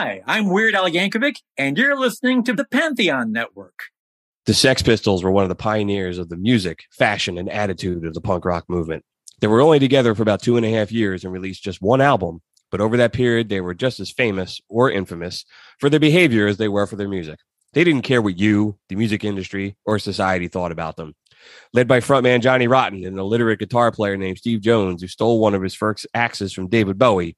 Hi, I'm Weird Al Yankovic, and you're listening to the Pantheon Network. The Sex Pistols were one of the pioneers of the music, fashion, and attitude of the punk rock movement. They were only together for about two and a half years and released just one album, but over that period, they were just as famous or infamous for their behavior as they were for their music. They didn't care what you, the music industry, or society thought about them. Led by frontman Johnny Rotten and an illiterate guitar player named Steve Jones, who stole one of his first axes from David Bowie,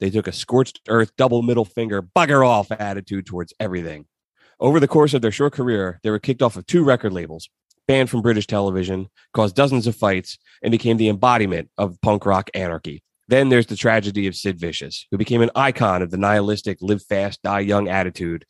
they took a scorched earth, double middle finger, bugger off attitude towards everything. Over the course of their short career, they were kicked off of two record labels, banned from British television, caused dozens of fights, and became the embodiment of punk rock anarchy. Then there's the tragedy of Sid Vicious, who became an icon of the nihilistic live fast, die young attitude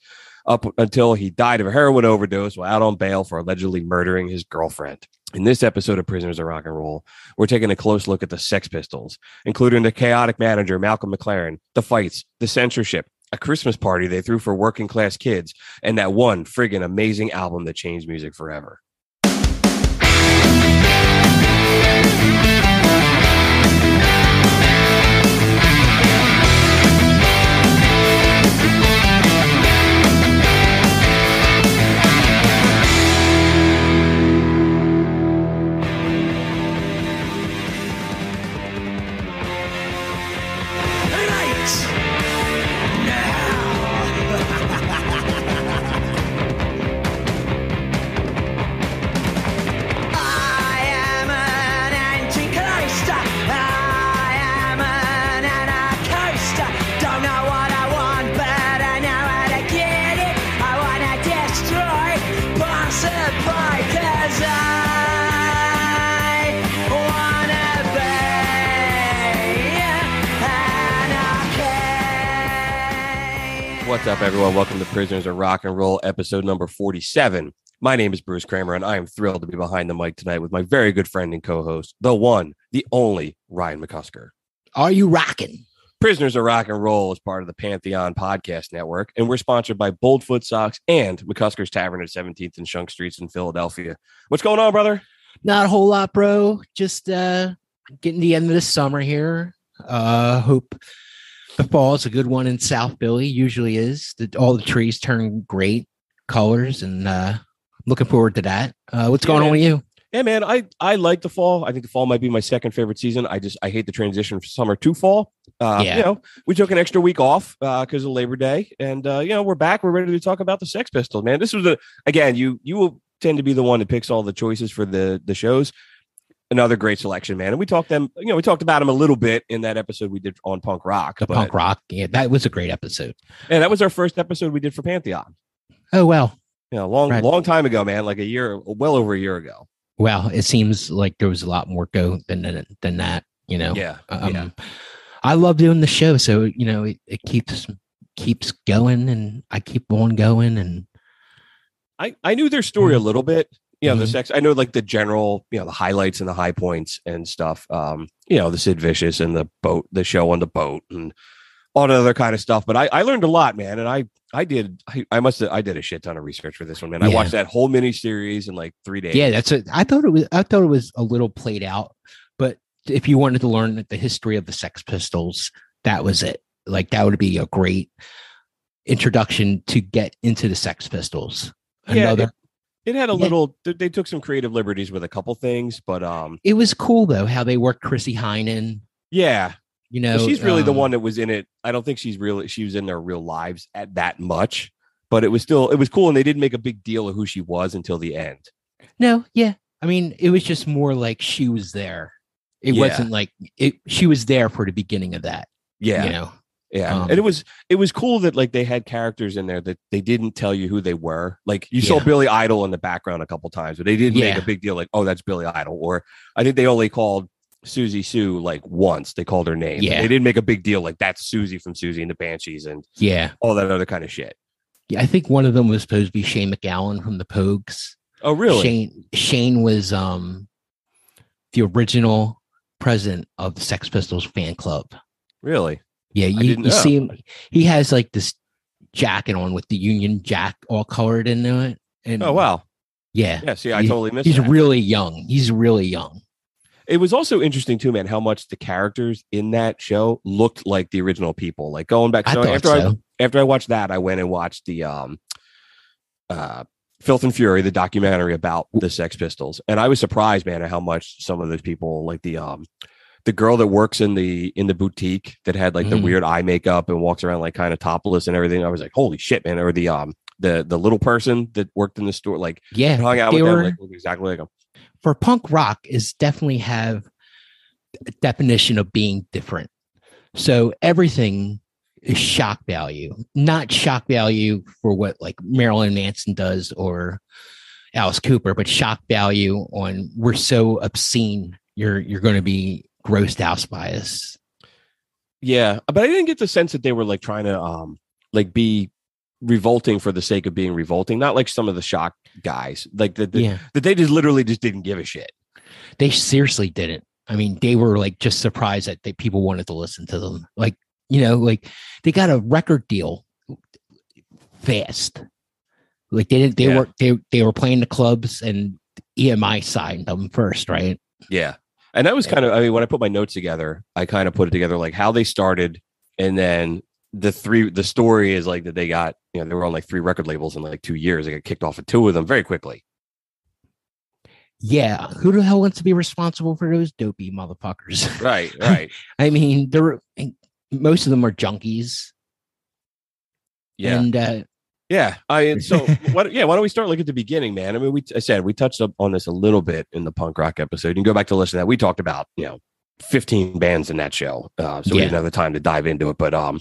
up until he died of a heroin overdose while out on bail for allegedly murdering his girlfriend. In this episode of Prisoners of Rock and Roll, we're taking a close look at the Sex Pistols, including the chaotic manager, Malcolm McLaren, the fights, the censorship, a Christmas party they threw for working class kids, and that one friggin' amazing album that changed music forever. What's up, everyone? Welcome to Prisoners of Rock and Roll, episode number 47. My name is Bruce Kramer, and I am thrilled to be behind the mic tonight with my very good friend and co host, the one, the only Ryan McCusker. Are you rocking? Prisoners of Rock and Roll is part of the Pantheon Podcast Network, and we're sponsored by Boldfoot Socks and McCusker's Tavern at 17th and Shunk Streets in Philadelphia. What's going on, brother? Not a whole lot, bro. Just uh getting the end of the summer here. Uh hope the fall is a good one in South Philly. Usually is. The, all the trees turn great colors and uh looking forward to that. Uh what's Yeah, going on with you? Yeah, man, I I like the fall. I think the fall might be my second favorite season. I just I hate the transition from summer to fall. Uh, Yeah. You know, we took an extra week off because of Labor Day, and uh, you know we're back. We're ready to talk about the Sex Pistols, man. This was a again. You you will tend to be the one that picks all the choices for the the shows. Another great selection, man. And we talked them. You know, we talked about them a little bit in that episode we did on punk rock. The punk rock. Yeah, that was a great episode. and that was our first episode we did for Pantheon. Oh well. You know, long Right. long time ago, man. Like a year, well over a year ago. Well, it seems like there was a lot more go than than, than that, you know. Yeah, Um, yeah. I love doing the show, so you know it, it keeps keeps going, and I keep on going, and I, I knew their story a Mhm. little bit. You know, the Mhm. sex. I know like the general, you know, the highlights and the high points and stuff. Um, you know, the Sid Vicious and the boat, the show on the boat, and all the other kind of stuff. But I, I learned a lot, man. And I, I did, I, I must, have, I did a shit ton of research for this one, man. I watched that whole mini series in like three days. yeah, that's it. I thought it was I thought it was a little played out, but if you wanted to learn the history of the Sex Pistols, that was it. Like that would be a great introduction to get into the Sex Pistols. Yeah, Another. It had a Yeah. little. They, took some creative liberties with a couple things, but um, It was cool though how they worked Chrissie Hynde. yeah, You know, she's really the um, one that was in it. I don't think she's really she was in their real lives at that much, but it was still it was cool, and they didn't make a big deal of who she was until the end. No, yeah. I mean, it was just more like she was there. It Yeah. wasn't like it. She was there for the beginning of that. Yeah, You know. Yeah, um, and it was it was cool that like they had characters in there that they didn't tell you who they were. Like you saw Billy Idol in the background a couple times, but they didn't make a big deal like, oh, that's Billy Idol. Or I think they only called Siouxsie Sioux like once. They called her name. Yeah. they didn't make a big deal like that's Siouxsie from Siouxsie and the Banshees and Yeah. all that other kind of shit. Yeah. I think one of them was supposed to be Shane MacGowan from the Pogues. Oh, really? Shane Shane was um the original president of the Sex Pistols fan club. Really? Yeah, you, you see him. He has like this jacket on with the Union Jack all colored into it. And Oh, wow. yeah, Yeah. See, I He- totally missed he's that. really young. He's really young. It was also interesting too, man, how much the characters in that show looked like the original people. Like going back, I so thought after so. I after I watched that, I went and watched the um, uh, Filth and Fury, the documentary about the Sex Pistols, and I was surprised, man, at how much some of those people, like the um, the girl that works in the in the boutique that had like the Mhm. weird eye makeup and walks around like kind of topless and everything. I was like, holy shit, man! Or the um, the the little person that worked in the store, like Yeah, hung out with were them, like looked exactly like them. for punk rock is definitely have a definition of being different. So everything is shock value, not shock value for what like Marilyn Manson does or Alice Cooper, but shock value on we're so obscene you're you're going to be grossed out by us. Yeah, but I didn't get the sense that they were like trying to um like be revolting for the sake of being revolting. Not like some of the shock guys, like that that yeah, that they just literally just didn't give a shit. they seriously didn't. I mean, they were like just surprised that they, people wanted to listen to them. Like, you know, like they got a record deal fast. Like they didn't, they Yeah. were they they were playing the clubs and EMI signed them first, right? Yeah, and that was kind of I mean when I put my notes together, I kind of put it together like how they started, and then the three the story is like that they got you know they were on like three record labels in like two years. They got kicked off of two of them very quickly. Yeah, who the hell wants to be responsible for those dopey motherfuckers? Right, right. I mean, they're most of them are junkies, Yeah. and uh, Yeah, I so what? Yeah, why don't we start like at the beginning, man? I mean, we I said we touched up on this a little bit in the punk rock episode. You can go back to listen to that. We talked about you know fifteen bands in that show, uh, so we Yeah. didn't have the time to dive into it. But um,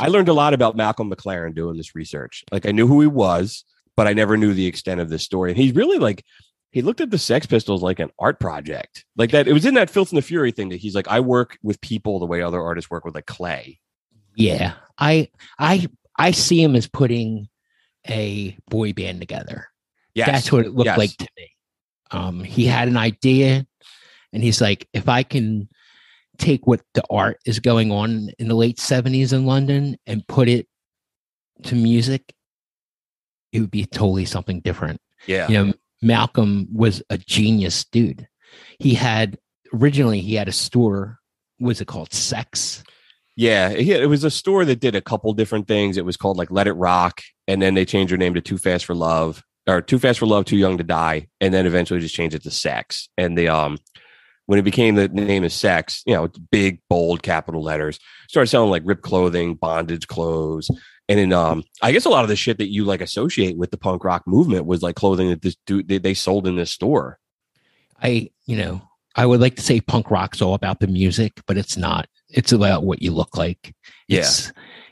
I learned a lot about Malcolm McLaren doing this research. Like I knew who he was, but I never knew the extent of this story. And he's really like he looked at the Sex Pistols like an art project, like that. It was in that Filth and the Fury thing that he's like, I work with people the way other artists work with like clay. Yeah, I I I see him as putting a boy band together. Yes, That's what it looked Yes. like to me. Um, he had an idea, and he's like, if I can take what the art is going on in the late seventies in London and put it to music, it would be totally something different. yeah, You know, Malcolm was a genius dude. He had originally he had a store. Was it called Sex? Yeah, it was a store that did a couple different things. It was called like Let It Rock, and then they changed their name to Too Fast for Love, or Too Fast for Love, Too Young to Die, and then eventually just changed it to Sex. And the um, when it became the name is Sex, you know, big bold capital letters, started selling like ripped clothing, bondage clothes, and then um, I guess a lot of the shit that you like associate with the punk rock movement was like clothing that this dude they, they sold in this store. I, you know, I would like to say punk rock's all about the music, but it's not. It's about what you look like. Yeah.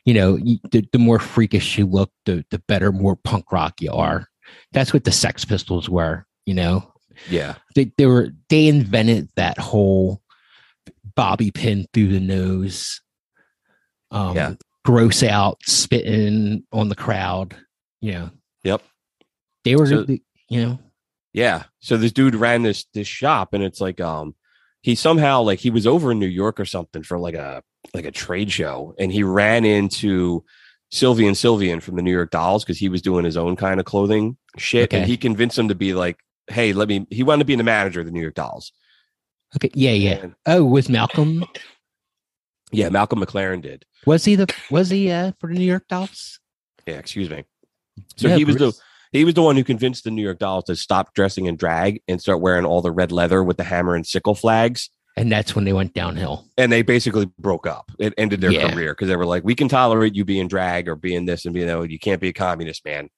You know, the, the more freakish you look, the the better, more punk rock you are. That's what the Sex Pistols were. You know, Yeah, they they were they invented that whole bobby pin through the nose, um, Yeah. gross out, spitting on the crowd. You know, yep. they were, So- you know, Yeah. So this dude ran this this shop and it's like um he somehow like he was over in New York or something for like a like a trade show and he ran into Sylvain Sylvain from the New York Dolls because he was doing his own kind of clothing shit and he convinced him to be like, hey, let me he wanted to be the manager of the New York Dolls. okay, yeah, yeah. And- Oh, was Malcolm? yeah, Malcolm McLaren did. Was he the was he uh for the New York Dolls? Yeah, excuse me. So Yeah, he was the. He was the one who convinced the New York Dolls to stop dressing in drag and start wearing all the red leather with the hammer and sickle flags. and that's when they went downhill. and they basically broke up. It ended their Yeah. career because they were like, "We can tolerate you being drag or being this and being that. You can't be a communist, man."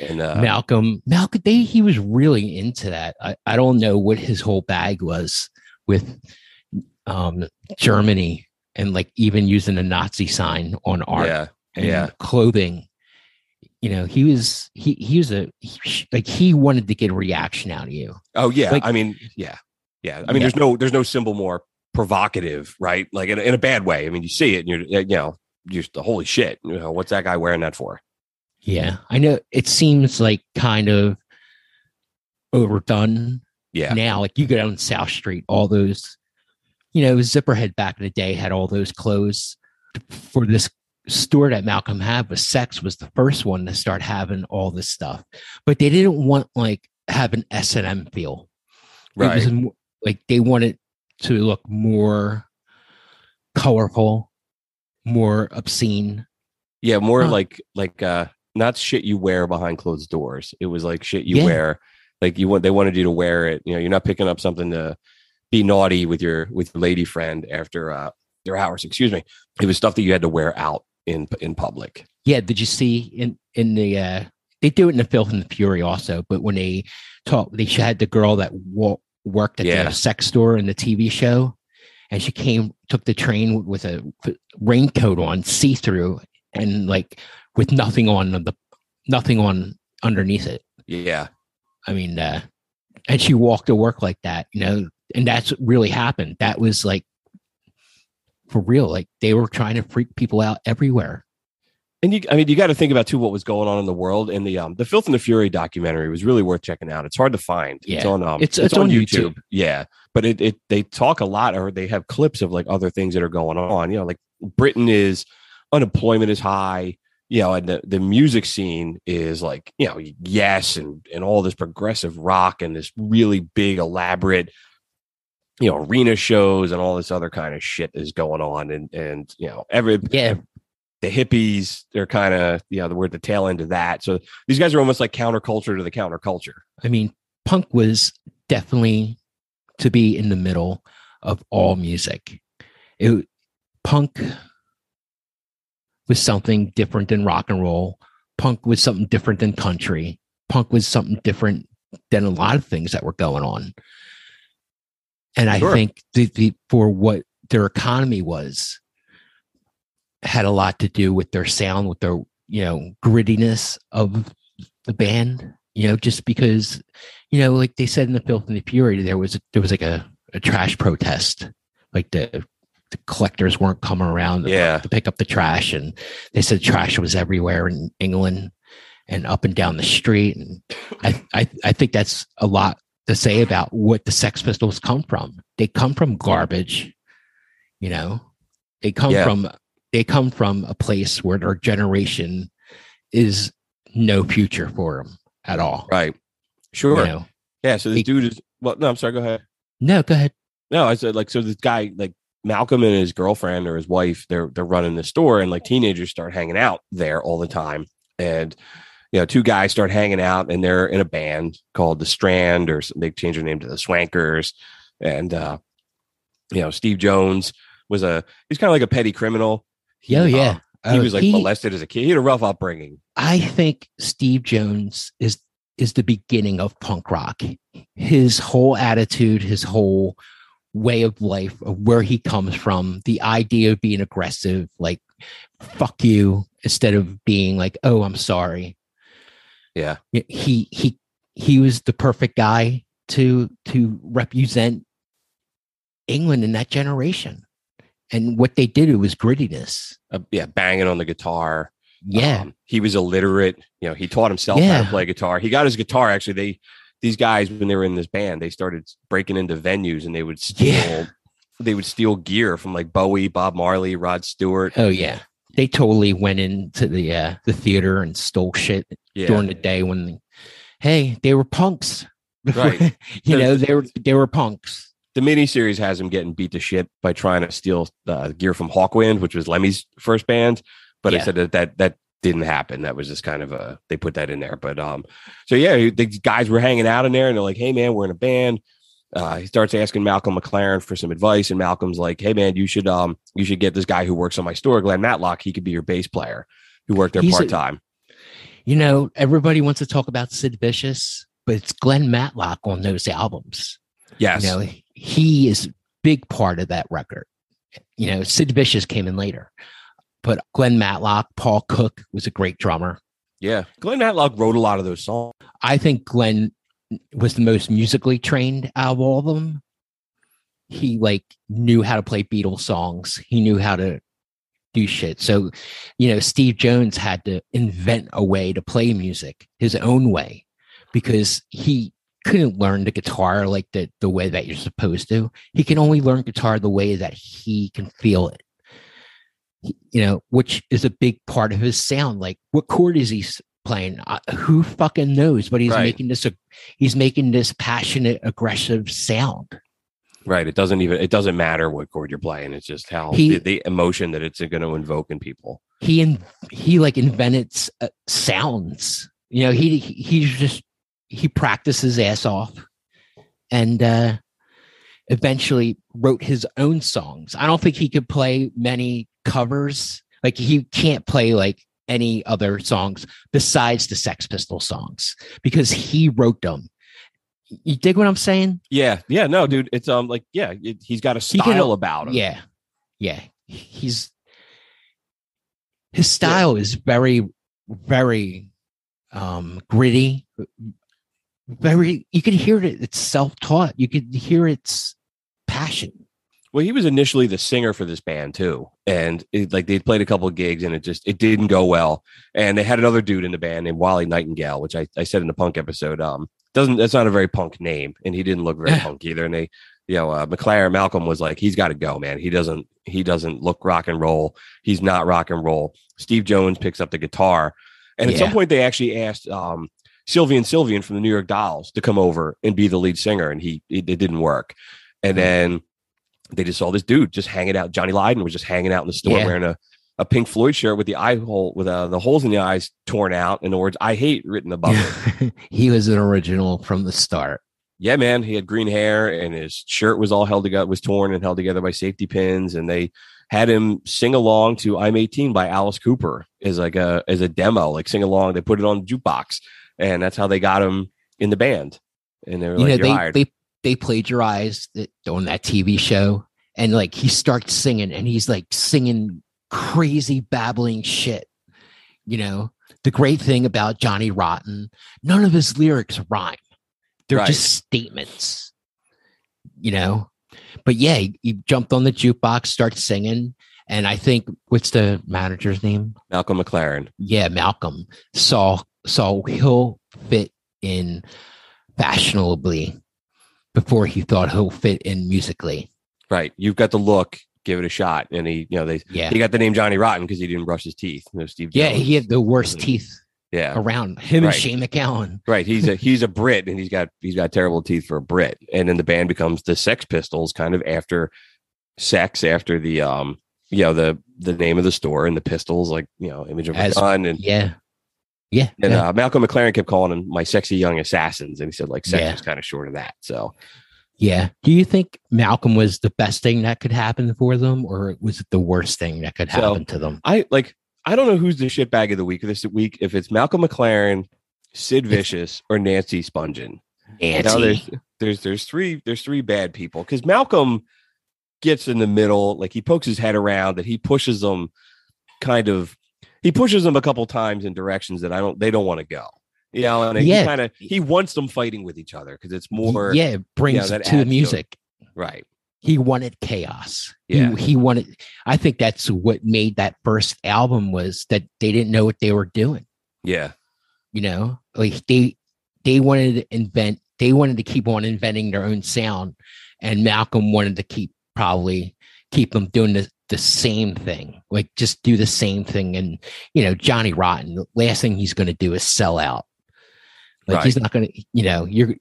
And uh, Malcolm, Malcolm, they he was really into that. I, I don't know what his whole bag was with um Germany and like even using a Nazi sign on art yeah, and yeah. clothing. You know, he was he he was a he, like he wanted to get a reaction out of you. Oh yeah. Like- I mean, yeah, yeah. I mean, Yeah. there's no there's no symbol more provocative, right? Like in, a- in a bad way. I mean, you see it, and you're you know, you're just, holy shit. You know, what's that guy wearing that for? Yeah, I know it seems like kind of overdone Yeah, now like you go down south street all those you know zipperhead back in the day had all those clothes for this store that malcolm had was sex was the first one to start having all this stuff but they didn't want like have an s&m feel It was right. like they wanted to look more colorful, more obscene. Yeah, more Huh. like like uh not shit you wear behind closed doors. It was like shit you Yeah. wear like you want they wanted you to wear it. You know, you're not picking up something to be naughty with your with your lady friend after uh your hours, excuse me. It was stuff that you had to wear out in in public. Yeah, did you see in in the uh they do it in the Filth and the Fury also, but when they talk, they had the girl that wa- worked at Yeah. the sex store in the TV show, and she came took the train with a raincoat on, see through, and like with nothing on the nothing on underneath it. Yeah. I mean, uh, and she walked to work like that, you know, and that's what really happened. That was like for real. Like they were trying to freak people out everywhere. And you, I mean, you got to think about too what was going on in the world. And the um, the Filth and the Fury documentary was really worth checking out. It's hard to find. Yeah. It's on um, It's- it's on YouTube. Yeah, but it, it they talk a lot, or they have clips of like other things that are going on. You know, like Britain is unemployment is high. You know, and the, the music scene is like you know, yes, and and all this progressive rock and this really big elaborate you know arena shows and all this other kind of shit is going on and and you know every Yeah, the hippies they're kind of you know we're at the tail end of that so these guys are almost like counterculture to the counterculture I mean, punk was definitely to be in the middle of all music. It punk was something different than rock and roll. Punk was something different than country. Punk was something different than a lot of things that were going on. And I Sure. think the, the for what their economy was had a lot to do with their sound, with their you know grittiness of the band. You know, just because you know, like they said in the Filth and the Fury, there was there was like a, a trash protest, like the the collectors weren't coming around Yeah. to pick up the trash, and they said trash was everywhere in England and up and down the street, and I I, I think that's a lot to say about what the Sex Pistols come from. They come from garbage, you know. They come Yeah. from they come from a place where their generation is no future for them at all. right sure You know? yeah so this He- dude is well no i'm sorry go ahead No, go ahead. no i said like so this guy like malcolm and his girlfriend or his wife they're they're running the store and like teenagers start hanging out there all the time and you know two guys start hanging out and they're in a band called the strand or they change their name to the swankers and uh you know steve jones was a he's kind of like a petty criminal He, Oh uh, yeah. he Uh, was like molested as a kid he had a rough upbringing I think Steve Jones is is the beginning of punk rock. His whole attitude, his whole way of life, of where he comes from, the idea of being aggressive, like fuck you, instead of being like, oh, I'm sorry. Yeah He he he was the perfect guy to to represent England in that generation. And what they did it was grittiness. uh, yeah banging on the guitar Yeah. Um, he was illiterate. You know, he taught himself how to play guitar. He got his guitar. Actually, they these guys when they were in this band, they started breaking into venues and they would steal. Yeah. They would steal gear from like Bowie, Bob Marley, Rod Stewart. Oh yeah, they totally went into the uh, the theater and stole shit Yeah, during the day when, hey, they were punks. Right. you know, they were they were punks. the miniseries has him getting beat to shit by trying to steal uh, gear from Hawkwind, which was Lemmy's first band. But I said that that that didn't happen. That was just kind of a they put that in there. But um, so yeah, the guys were hanging out in there, and they're like, "Hey man, we're in a band." Uh, he starts asking Malcolm McLaren for some advice, and Malcolm's like, "Hey man, you should um you should get this guy who works on my store, Glenn Matlock. He could be your bass player, who worked there part time." You know, everybody wants to talk about Sid Vicious, but it's Glenn Matlock on those albums. Yes, You know, he is a big part of that record. You know, Sid Vicious came in later, but Glenn Matlock, Paul Cook was a great drummer. yeah. Glenn Matlock wrote a lot of those songs. I think Glenn was the most musically trained out of all of them. He like knew how to play Beatles songs. He knew how to do shit. So, you know, Steve Jones had to invent a way to play music his own way because he couldn't learn the guitar like the, the way that you're supposed to. He can only learn guitar the way that he can feel it. You know, which is a big part of his sound. Like, what chord is he playing? Uh, who fucking knows? But he's Right. making this. A, he's making this passionate, aggressive sound. Right. It doesn't even it doesn't matter what chord you're playing. It's just how He- the, the emotion that it's going to invoke in people. he in, he like invented s- uh, sounds you know he he- he's just he practices ass off and uh eventually wrote his own songs i don't think he could play many covers like he can't play like any other songs besides the sex pistol songs because he wrote them you dig what i'm saying Yeah. Yeah. No, dude. It's um like yeah. It, he's got a He can- style about him. Yeah. Yeah. He's his style is very, very um gritty. Very you can hear it, it's self-taught. You can hear its passion. Well, he was initially the singer for this band too, and it, like they'd played a couple of gigs, and it just it didn't go well. And they had another dude in the band named Wally Nightingale, which I, I said in the punk episode. Um, doesn't that's not a very punk name, and he didn't look very punk either. And they, you know, uh, McLaren Malcolm was like, he's got to go, man. He doesn't he doesn't look rock and roll. He's not rock and roll. Steve Jones picks up the guitar, and at some point they actually asked um Sylvain Sylvain from the New York Dolls to come over and be the lead singer, and he it, it didn't work. And then they just saw this dude just hanging out. Johnny Lydon was just hanging out in the store Yeah. wearing a, a Pink Floyd shirt with the eye hole with uh, the holes in the eyes torn out and the words "I hate" written above it. he was an original from the start. Yeah, man, he had green hair and his shirt was all held together, was torn and held together by safety pins, and they had him sing along to "I'm 18" by Alice Cooper as like a as a demo, like sing along. They put it on the jukebox, and that's how they got him in the band. And they were You like, know, "You're they, hired." they they plagiarized it on that TV show and like he starts singing and he's like singing crazy babbling shit. You know, the great thing about Johnny Rotten, none of his lyrics rhyme. They're Right. just statements. You know? But yeah, he, he jumped on the jukebox, starts singing, and I think what's the manager's name? Malcolm McLaren. yeah, Malcolm saw saw he'll fit in fashionably before he thought he'll fit in musically. Right, you've got the look. Give it a shot, and he, you know, they Yeah. he got the name Johnny Rotten because he didn't brush his teeth. Know, Steve. Yeah, Jones. he had the worst Mhm. teeth yeah, around him Right. and Shane MacGowan. right. He's a he's a Brit, and he's got he's got terrible teeth for a Brit. And then the band becomes the Sex Pistols, kind of after sex, after the um, you know, the the name of the store and the pistols, like you know, image of a As- gun, and Yeah. Yeah. and yeah. uh, Malcolm McLaren kept calling him my sexy young assassins, and he said like sex Yeah. was kind of short of that. So yeah. Do you think Malcolm was the best thing that could happen for them, or was it the worst thing that could So- happen to them? I like I don't know who's the shitbag of the week this week. If it's Malcolm McLaren, Sid Vicious, or Nancy Spungen. Now Nancy. there's there's there's three there's three bad people because Malcolm gets in the middle, like he pokes his head around, that he pushes them kind of he pushes them a couple times in directions that I don't they don't want to go. You know, and Yeah. he kind of he wants them fighting with each other because it's more yeah, it brings that it to the adds to music. right. he wanted chaos. Yeah. He, he wanted I think that's what made that first album was that they didn't know what they were doing. Yeah. You know, like they they wanted to invent they wanted to keep on inventing their own sound and Malcolm wanted to keep probably keep them doing the, the same thing. Like just do the same thing. And you know, Johnny Rotten, the last thing he's gonna do is sell out. Like he's not gonna, you know, you're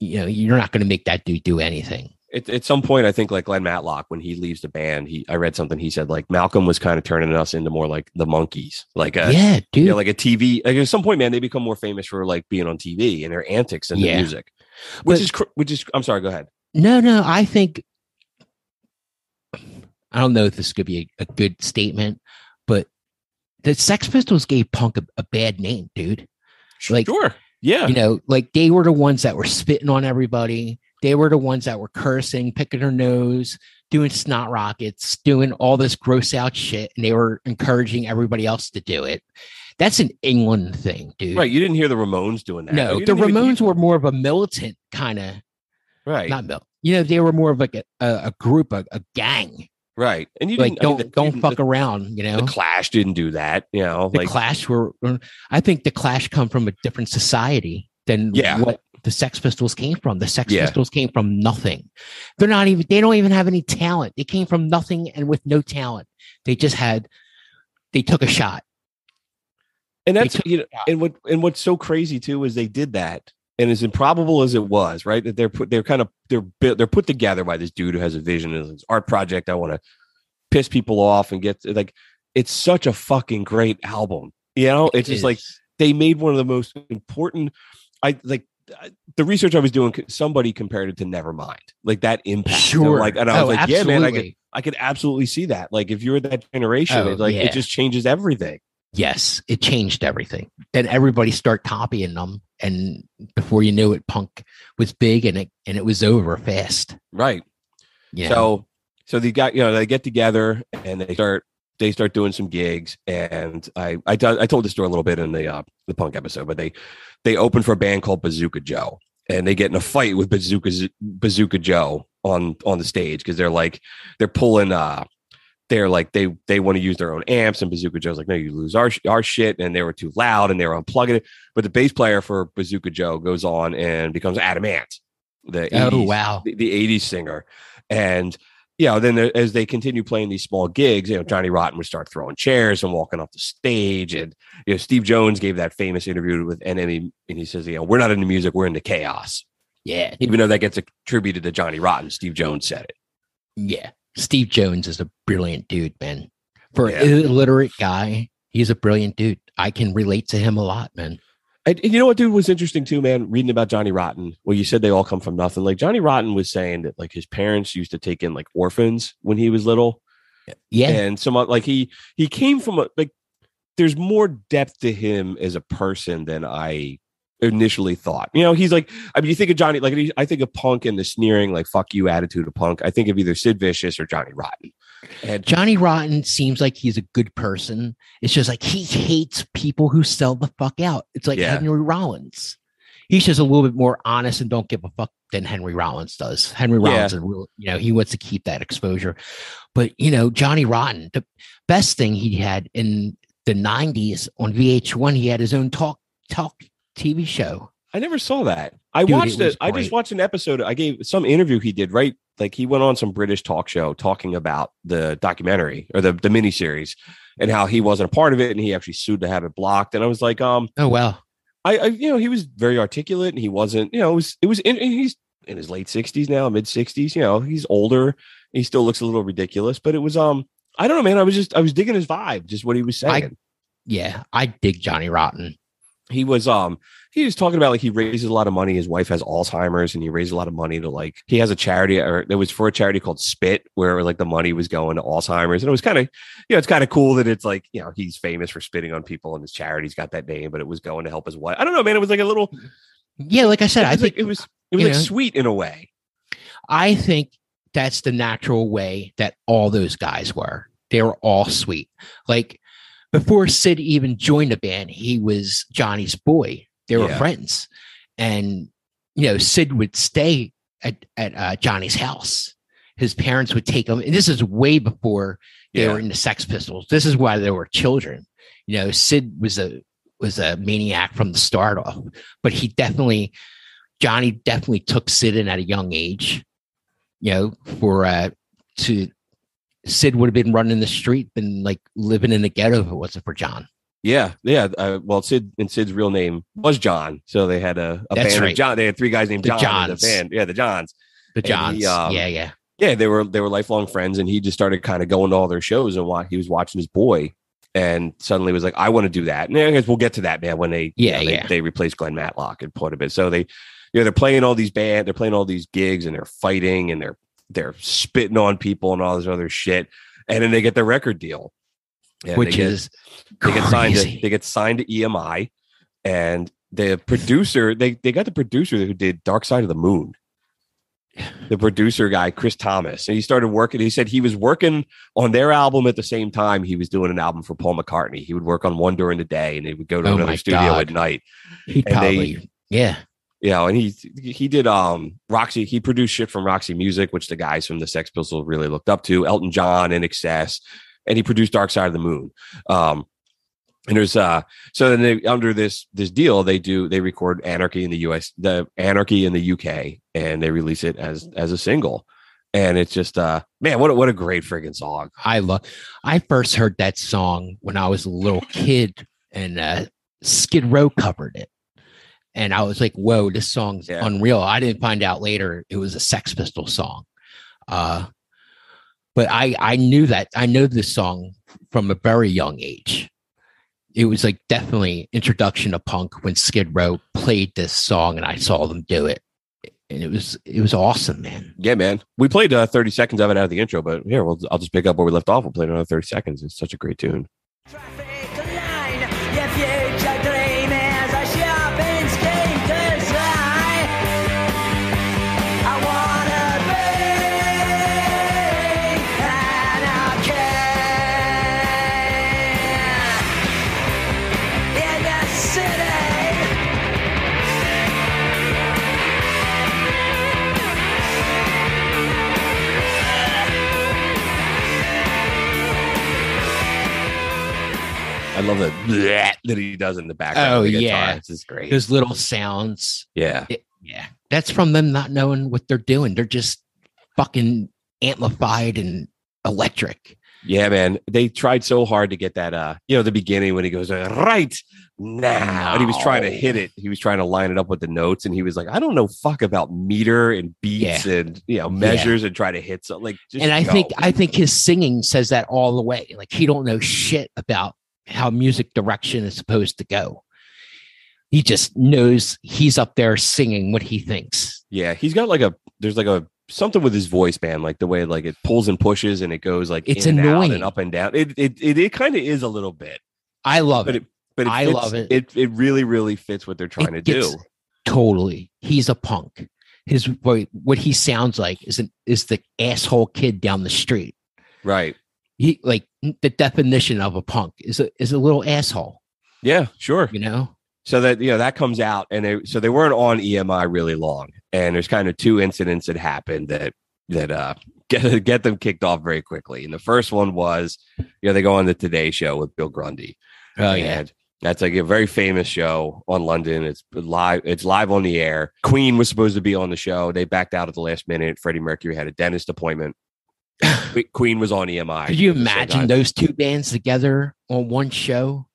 you know, you're not gonna make that dude do anything. At, at some point, I think like Glenn Matlock, when he leaves the band, he I read something he said like Malcolm was kind of turning us into more like the Monkees, like uh, a yeah, dude. you know, like a TV. Like at some point, man, they become more famous for like being on TV and their antics and Yeah. the music, which But- is which is. I'm sorry. Go ahead. No, no, I think I don't know if this could be a, a good statement, but the Sex Pistols gave punk a, a bad name, dude. Like- sure. Yeah. You know, like they were the ones that were spitting on everybody. They were the ones that were cursing, picking their nose, doing snot rockets, doing all this gross out shit, and they were encouraging everybody else to do it. That's an England thing, dude. right. You didn't hear the Ramones doing that. No, the even- Ramones were more of a militant kind of right. not mil- you know they were more of like a, a, a group a, a gang right. And you like didn't. I mean, don't the- don't the- fuck around you know The Clash didn't do that. You know, the like clash were er, i think the clash come from a different society than Yeah. what the sex pistols came from the sex Yeah. pistols came from nothing they're not even they don't even have any talent they came from nothing and with no talent they just had they took a shot and that's you know, and what and what's so crazy too is they did that and as improbable as it was, right? That they're put, they're kind of they're they're put together by this dude who has a vision and this art project. I want to piss people off and get like it's such a fucking great album. You know, it's just like they made one of the most important. I like the research I was doing. Somebody compared it to Nevermind, like that impact. And sure. Like, and I was Oh, like, yeah, man, I could, absolutely. I could absolutely see that. Like, if you're that generation, Oh, like yeah. it just changes everything. Yes, it changed everything. Then everybody start copying them, and before you knew it, punk was big, and it and it was over fast. Right. Yeah. So so they got you know they get together and they start they start doing some gigs and I I, I told the story a little bit in the uh, the punk episode but they they open for a band called Bazooka Joe and they get in a fight with Bazooka Bazooka Joe on on the stage because they're like they're pulling uh they're like they they want to use their own amps and Bazooka Joe's like no you lose our our shit and they were too loud and they were unplugging it but the bass player for Bazooka Joe goes on and becomes Adam Ant the oh 80s wow, the, the 80s singer. And, you know, then as they continue playing these small gigs, you know, Johnny Rotten would start throwing chairs and walking off the stage. And, you know, Steve Jones gave that famous interview with NME and he says, you know, we're not into music, we're into chaos. yeah, Even though that gets attributed to Johnny Rotten, Steve Jones said it. yeah. Steve Jones is a brilliant dude, man. For Yeah. an illiterate guy, he's a brilliant dude. I can relate to him a lot, man. And, you know what, dude, was interesting too, man? Reading about Johnny Rotten. Well, you said they all come from nothing. Like Johnny Rotten was saying that like his parents used to take in like orphans when he was little. Yeah, and some uh, like he he came from a like there's more depth to him as a person than I initially thought. You know, he's like I mean, you think of Johnny like I think of Punk and the sneering like "fuck you" attitude of Punk. I think of either Sid Vicious or Johnny Rotten. And Johnny Rotten seems like he's a good person. It's just like he hates people who sell the fuck out. It's like Yeah. Henry Rollins. He's just a little bit more honest and don't give a fuck than Henry Rollins does. Henry Rollins, is real, you know, he wants to keep that exposure. But you know, Johnny Rotten, the best thing he had in the '90s on VH1, he had his own talk talk TV show. I never saw that. I Dude, watched it. was I just watched an episode. I gave some interview he did. Right, like he went on some British talk show talking about the documentary or the the miniseries and how he wasn't a part of it and he actually sued to have it blocked. And I was like, um, Oh well, I, I you know he was very articulate and he wasn't you know it was it was in, he's in his late 60s now mid 60s you know he's older he still looks a little ridiculous but it was um i don't know man i was just i was digging his vibe just what he was I- saying yeah, I dig Johnny Rotten. He was um he was talking about like he raises a lot of money his wife has alzheimer's and he raised a lot of money to like he has a charity or it was for a charity called spit where like the money was going to alzheimer's and it was kind of you know it's kind of cool that it's like you know he's famous for spitting on people and his charity's got that name but it was going to help his wife i don't know man it was like a little Yeah, like I said, I think like, it was it was like know, sweet in a way. I think that's the natural way that all those guys were. They were all sweet. Like before Sid even joined the band, he was Johnny's boy. They were Yeah. friends. And, you know, Sid would stay at, at uh, Johnny's house. His parents would take him. And this is way before they Yeah. were in the Sex Pistols. This is why they were children. You know, Sid was a was a maniac from the start off, but he definitely Johnny definitely took Sid in at a young age you know, for uh to Sid would have been running the street, been like living in the ghetto if it wasn't for John. Yeah, yeah. Uh, well, Sid and Sid's real name was John, so they had a, a band right. of John. They had three guys named The John in the band. Yeah, the Johns. The Johns. he, um, yeah, yeah. Yeah, they were they were lifelong friends, and he just started kind of going to all their shows and why he was watching his boy, and suddenly was like, I want to do that. And I guess we'll get to that, man. When they you Yeah, know, they, yeah. they replaced Glenn Matlock and put a bit. So they, you know, they're playing all these band, they're playing all these gigs, and they're fighting and they're they're spitting on people and all this other shit, and then they get their record deal, And Which they get- is they get signed to they get signed to EMI and the producer they they got the producer who did Dark Side of the Moon. The producer guy, Chris Thomas, and he started working. He said he was working on their album at the same time he was doing an album for Paul McCartney. He would work on one during the day, and he would go to Oh another studio God. at night. He'd and they- probably yeah. You know, and he he did um Roxy. He produced shit from Roxy Music, which the guys from the Sex Pistols really looked up to. Elton John INXS, and he produced Dark Side of the Moon. Um, and there's uh so then they under this this deal they do they record Anarchy in the U.S. the Anarchy in the U.K. and they release it as as a single, and it's just uh man what a, what a great friggin' song. I love I first heard that song when I was a little kid and uh Skid Row covered it. And I was like, "Whoa, this song's Yeah. unreal." I didn't find out later it was a Sex Pistol song, uh, but I I knew that I know this song from a very young age. It was like definitely introduction to punk when Skid Row played this song, and I saw them do it, and it was it was awesome, man. Yeah, man. We played uh, 30 seconds of it out of the intro, but here, we'll, I'll just pick up where we left off. We'll play another 30 seconds. It's such a great tune. Traffic love the that he does in the background. Oh, the yeah. This is great. Those little sounds, yeah. it- yeah, that's from them not knowing what they're doing. They're just fucking amplified and electric. Yeah, man. They tried so hard to get that, uh, you know, the beginning when he goes, uh, right now. And he was trying to hit it. He was trying to line it up with the notes. And he was like, I don't know fuck about meter and beats and, you know, measures and try to hit something. Like, just and I go. think I think his singing says that all the way. Like he don't know shit about how music direction is supposed to go. He just knows he's up there singing what he thinks. Yeah, he's got like a there's like a something with his voice, man. Like the way like it pulls and pushes and it goes like It's in and out annoying. and up and down. It it it, it kind of is a little bit, I love but it. it but it I fits- love it. It it really really fits what they're trying It to do. Totally. He's a punk. His what what he sounds like is an, is the asshole kid down the street. Right? He like the definition of a punk is a is a little asshole, Yeah, sure. you know? So that you know that comes out, and they, so they weren't on EMI really long, and there's kind of two incidents that happened that that uh get get them kicked off very quickly. And the first one was, you know, they go on the Today Show with Bill Grundy. Oh yeah. And that's like a very famous show on London. It's live. It's live on the air. Queen was supposed to be on the show. They backed out at the last minute. Freddie Mercury had a dentist appointment. Que- Queen was on EMI. Could you at the same imagine time. those two bands together on one show?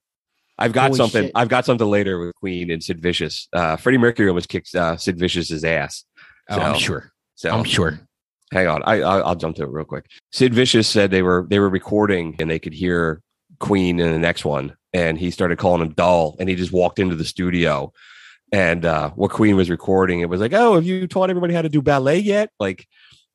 I've got Holy something. shit. I've got something later with Queen and Sid Vicious. Uh, Freddie Mercury almost kicked uh, Sid Vicious's ass. Oh, I'm sure. So I'm sure. hang on. I, I I'll jump to it real quick. Sid Vicious said they were they were recording and they could hear Queen in the next one, and he started calling him dull, and he just walked into the studio. And uh, what Queen was recording, it was like, "Oh, have you taught everybody how to do ballet yet?" Like,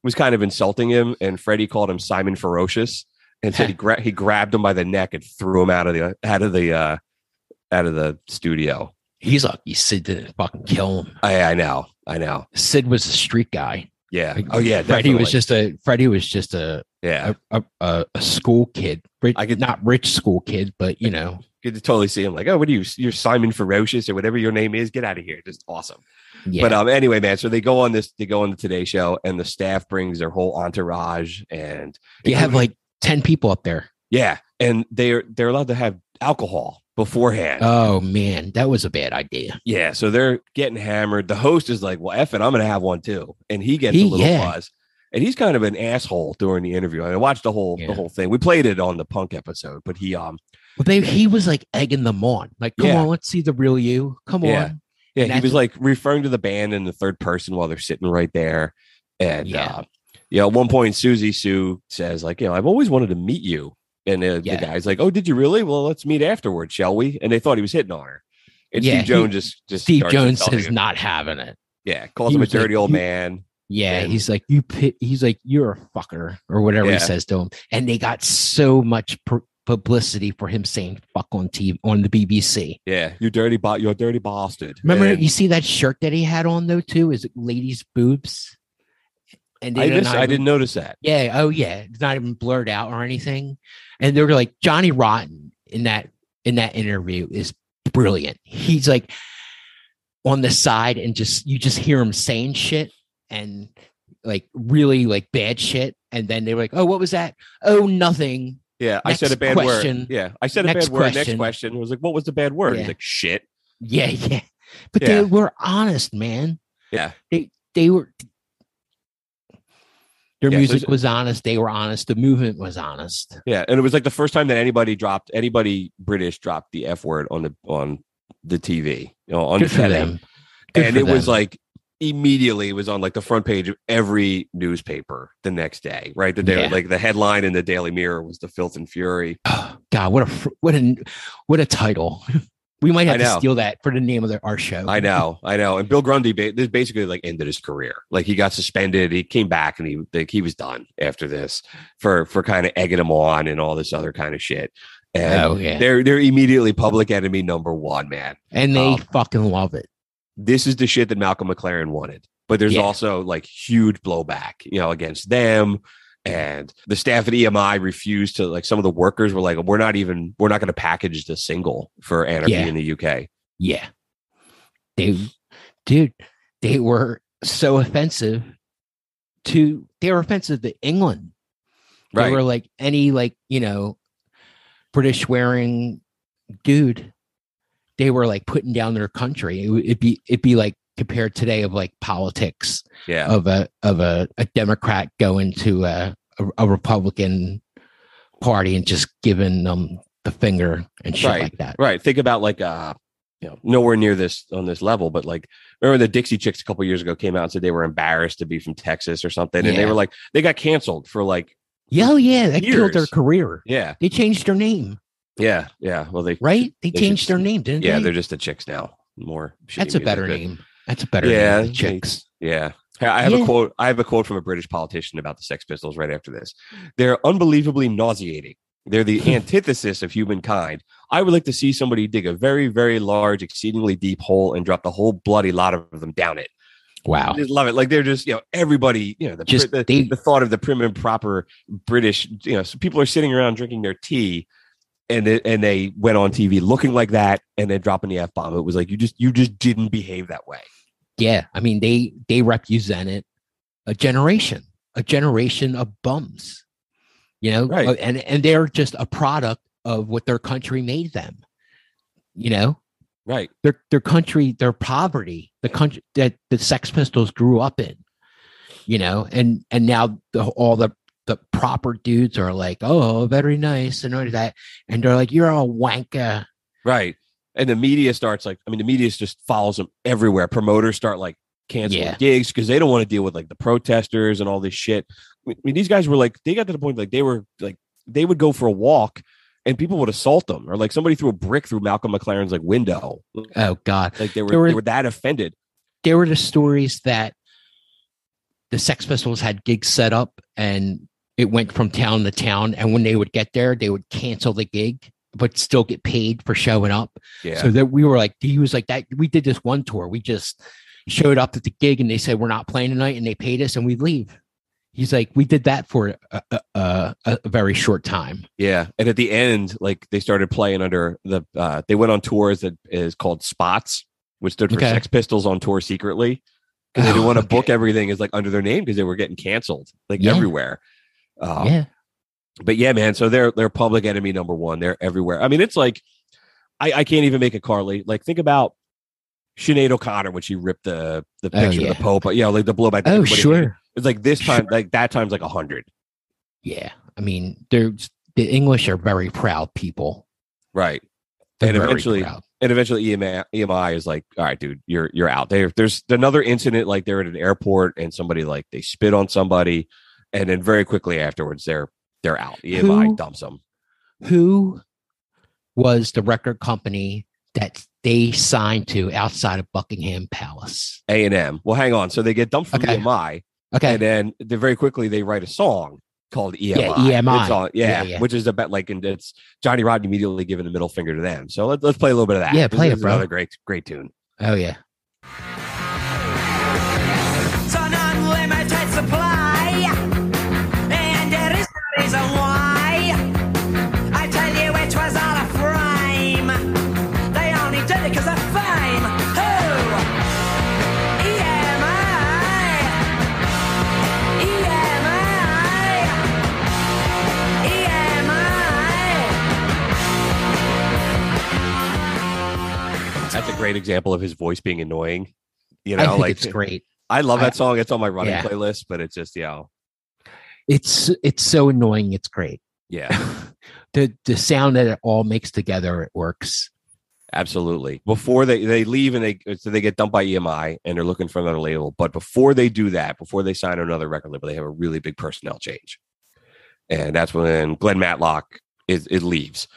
was kind of insulting him. And Freddie called him Simon Ferocious, and said he gra- he grabbed him by the neck and threw him out of the out of the uh, out of the studio. He's lucky Sid didn't fucking kill him. I I know, I know. Sid was a street guy. Yeah. Like, Oh yeah. Freddie was just a Freddie was just a yeah. a, a, a, school kid. Rich, I could- not rich school kid, but you know, could totally see him like, oh, what are you? You're Simon Ferocious or whatever your name is. Get out of here. Just awesome. Yeah. But um, anyway, man. So they go on this. They go on the Today Show, and the staff brings their whole entourage, and you have like ten people up there. yeah, and they're they're allowed to have alcohol beforehand. Oh man, that was a bad idea. yeah, so they're getting hammered. The host is like, well, F it, I'm gonna have one too, and he gets He- a little yeah. buzz. And he's kind of an asshole during the interview. I watched the whole Yeah. the whole thing. We played it on the punk episode, but he um But they, he was like egging them on. Like, come Yeah. on, let's see the real you. Come on. Yeah, And he was like referring to the band in the third person while they're sitting right there. And Yeah. uh, you know, at one point Siouxsie Sioux says, like, you know, I've always wanted to meet you. And uh, Yeah. the guy's like, Oh, did you really? Well, let's meet afterwards, shall we? And they thought he was hitting on her. And Yeah, Steve he- Jones just just Steve Jones is him. not having it. Yeah, calls he him a was like, dirty old "You- man. Yeah, And- he's like you. pi- He's like you're a fucker or whatever Yeah. he says to him, and they got so much pu- publicity for him saying "fuck" on TV on the BBC. Yeah, you dirty bot, you're a dirty bastard. Remember, And you see that shirt that he had on though too? Is it ladies' boobs? And I, not I even- didn't notice that. Yeah. Oh, yeah. It's not even blurred out or anything. And they were like Johnny Rotten in that in that interview is brilliant. He's like on the side and just you just hear him saying shit and like really like bad shit. And then they were like, "Oh, what was that? Oh, nothing." Yeah, I said a bad question. word. Yeah, I said a Next bad word. Next question. question was like, what was the bad word? He's Yeah. like, shit. Yeah, yeah. But Yeah. they were honest, man. Yeah. They they were. Their Yeah, music was honest. They were honest. The movement was honest. Yeah, and it was like the first time that anybody dropped anybody British dropped the F word on the on the TV. You know, on Good the for them. Good and it was like immediately was on like the front page of every newspaper the next day, right? The day, Yeah. like the headline in the Daily Mirror was the filth and fury. God, what a what a what a title. We might have to steal that for the name of the, our show. I know, I know. And Bill Grundy this basically like ended his career. Like he got suspended. He came back and he like he was done after this for for kind of egging him on and all this other kind of shit. And Oh yeah, they're they're immediately public enemy number one, man. and they um, fucking love it. This is the shit that Malcolm McLaren wanted. But there's Yeah. also like huge blowback, you know, against them. And the staff at EMI refused to like some of the workers were like, we're not even we're not going to package the single for Anarchy Yeah. in the UK. Yeah, they, dude, they were so offensive to they were offensive to England. They Right. were like any like you know British wearing dude. They were like putting down their country. It, would- it'd be it'd be like compared today of like politics Yeah. of a of a, a Democrat going to a, a, a Republican party and just giving them the finger and shit Right. like that. Right. Think about like uh you know, nowhere near this on this level, but like remember the Dixie Chicks a couple years ago came out and said they were embarrassed to be from Texas or something. And they were like they got canceled for like Yeah, oh yeah, that killed their career. yeah, They changed their name, yeah, yeah. Well they right? They, They changed their name, didn't yeah, they? Yeah, they're just the chicks now. More That's a better name. That's a better Yeah, name. Chicks. Yeah. I have Yeah. a quote. I have a quote from a British politician about the Sex Pistols right after this. They're unbelievably nauseating. They're the antithesis of humankind. I would like to see somebody dig a very, very large, exceedingly deep hole and drop the whole bloody lot of them down it. I Wow. just love it. Like they're just, you know, everybody, you know, the, Just the, they- the thought of the prim and proper British, you know, so people are sitting around drinking their tea and it, and they went on TV looking like that and then dropping the F bomb. It was like, you just, you just didn't behave that way. Yeah. I mean, they they represented a generation, a generation of bums. You know, Right. Uh, and and they're just a product of what their country made them. You know, Right. their their country, their poverty, the country that the Sex Pistols grew up in. You know, and and now the all the the proper dudes are like, oh, very nice and all that, and they're like, you're a wanker. Right. And the media starts like, I mean, the media just follows them everywhere. Promoters start like canceling Yeah. gigs because they don't want to deal with like the protesters and all this shit. I mean, these guys were like, they got to the point like they were like, they would go for a walk and people would assault them or like somebody threw a brick through Malcolm McLaren's like window. Oh God, Like they were, were- they were that offended. there were the stories that the Sex Pistols had gigs set up and it went from town to town. And when they would get there, they would cancel the gig, but still get paid for showing up. Yeah. So that we were like, he was like that. We did this one tour. We just showed up at the gig and they said, we're not playing tonight. And they paid us and we leave. He's like, we did that for a, a, a, very short time. Yeah, and at the end, like they started playing under the. uh They went on tours that is called Spots, which stood for Okay. Sex Pistols on tour secretly because they didn't Oh, want to okay. book everything as like under their name because they were getting canceled like Yeah. everywhere. Um, yeah. But yeah, man. So they're they're public enemy number one. They're everywhere. I mean, it's like I, I can't even make a correlate. Like think about Sinead O'Connor when she ripped the the Oh, picture yeah. of the Pope. Yeah, like the blowback. Oh, sure. It's like this time, Sure. like that time's like a hundred. Yeah. I mean, there's the English are very proud people. Right. They're And eventually- proud. and eventually EMI, EMI is like, all right, dude, you're you're out. There, there's another incident like they're at an airport and somebody like they spit on somebody, and then very quickly afterwards they're they're out. EMI Who- dumps them. who was the record company that they signed to outside of Buckingham Palace? A and M. Well, hang on. So they get dumped from Okay. EMI, Okay. and then they very quickly they write a song called EMI. Yeah, EMI. On, yeah, Yeah, yeah. which is about like, and it's Johnny Rotten immediately giving the middle finger to them. So let, let's play a little bit of that. Yeah, This play it, is bro. Another great, great tune. Oh yeah. Great example of his voice being annoying. You I know, like it's great. I love I- that song. It's on my running Yeah. playlist, but it's just, yeah. It's it's so annoying. It's great. yeah, the the sound that it all makes together, it works. Absolutely. Before they they leave and they so they get dumped by EMI and they're looking for another label. But before they do that, before they sign another record label, they have a really big personnel change, and that's when Glenn Matlock is it leaves.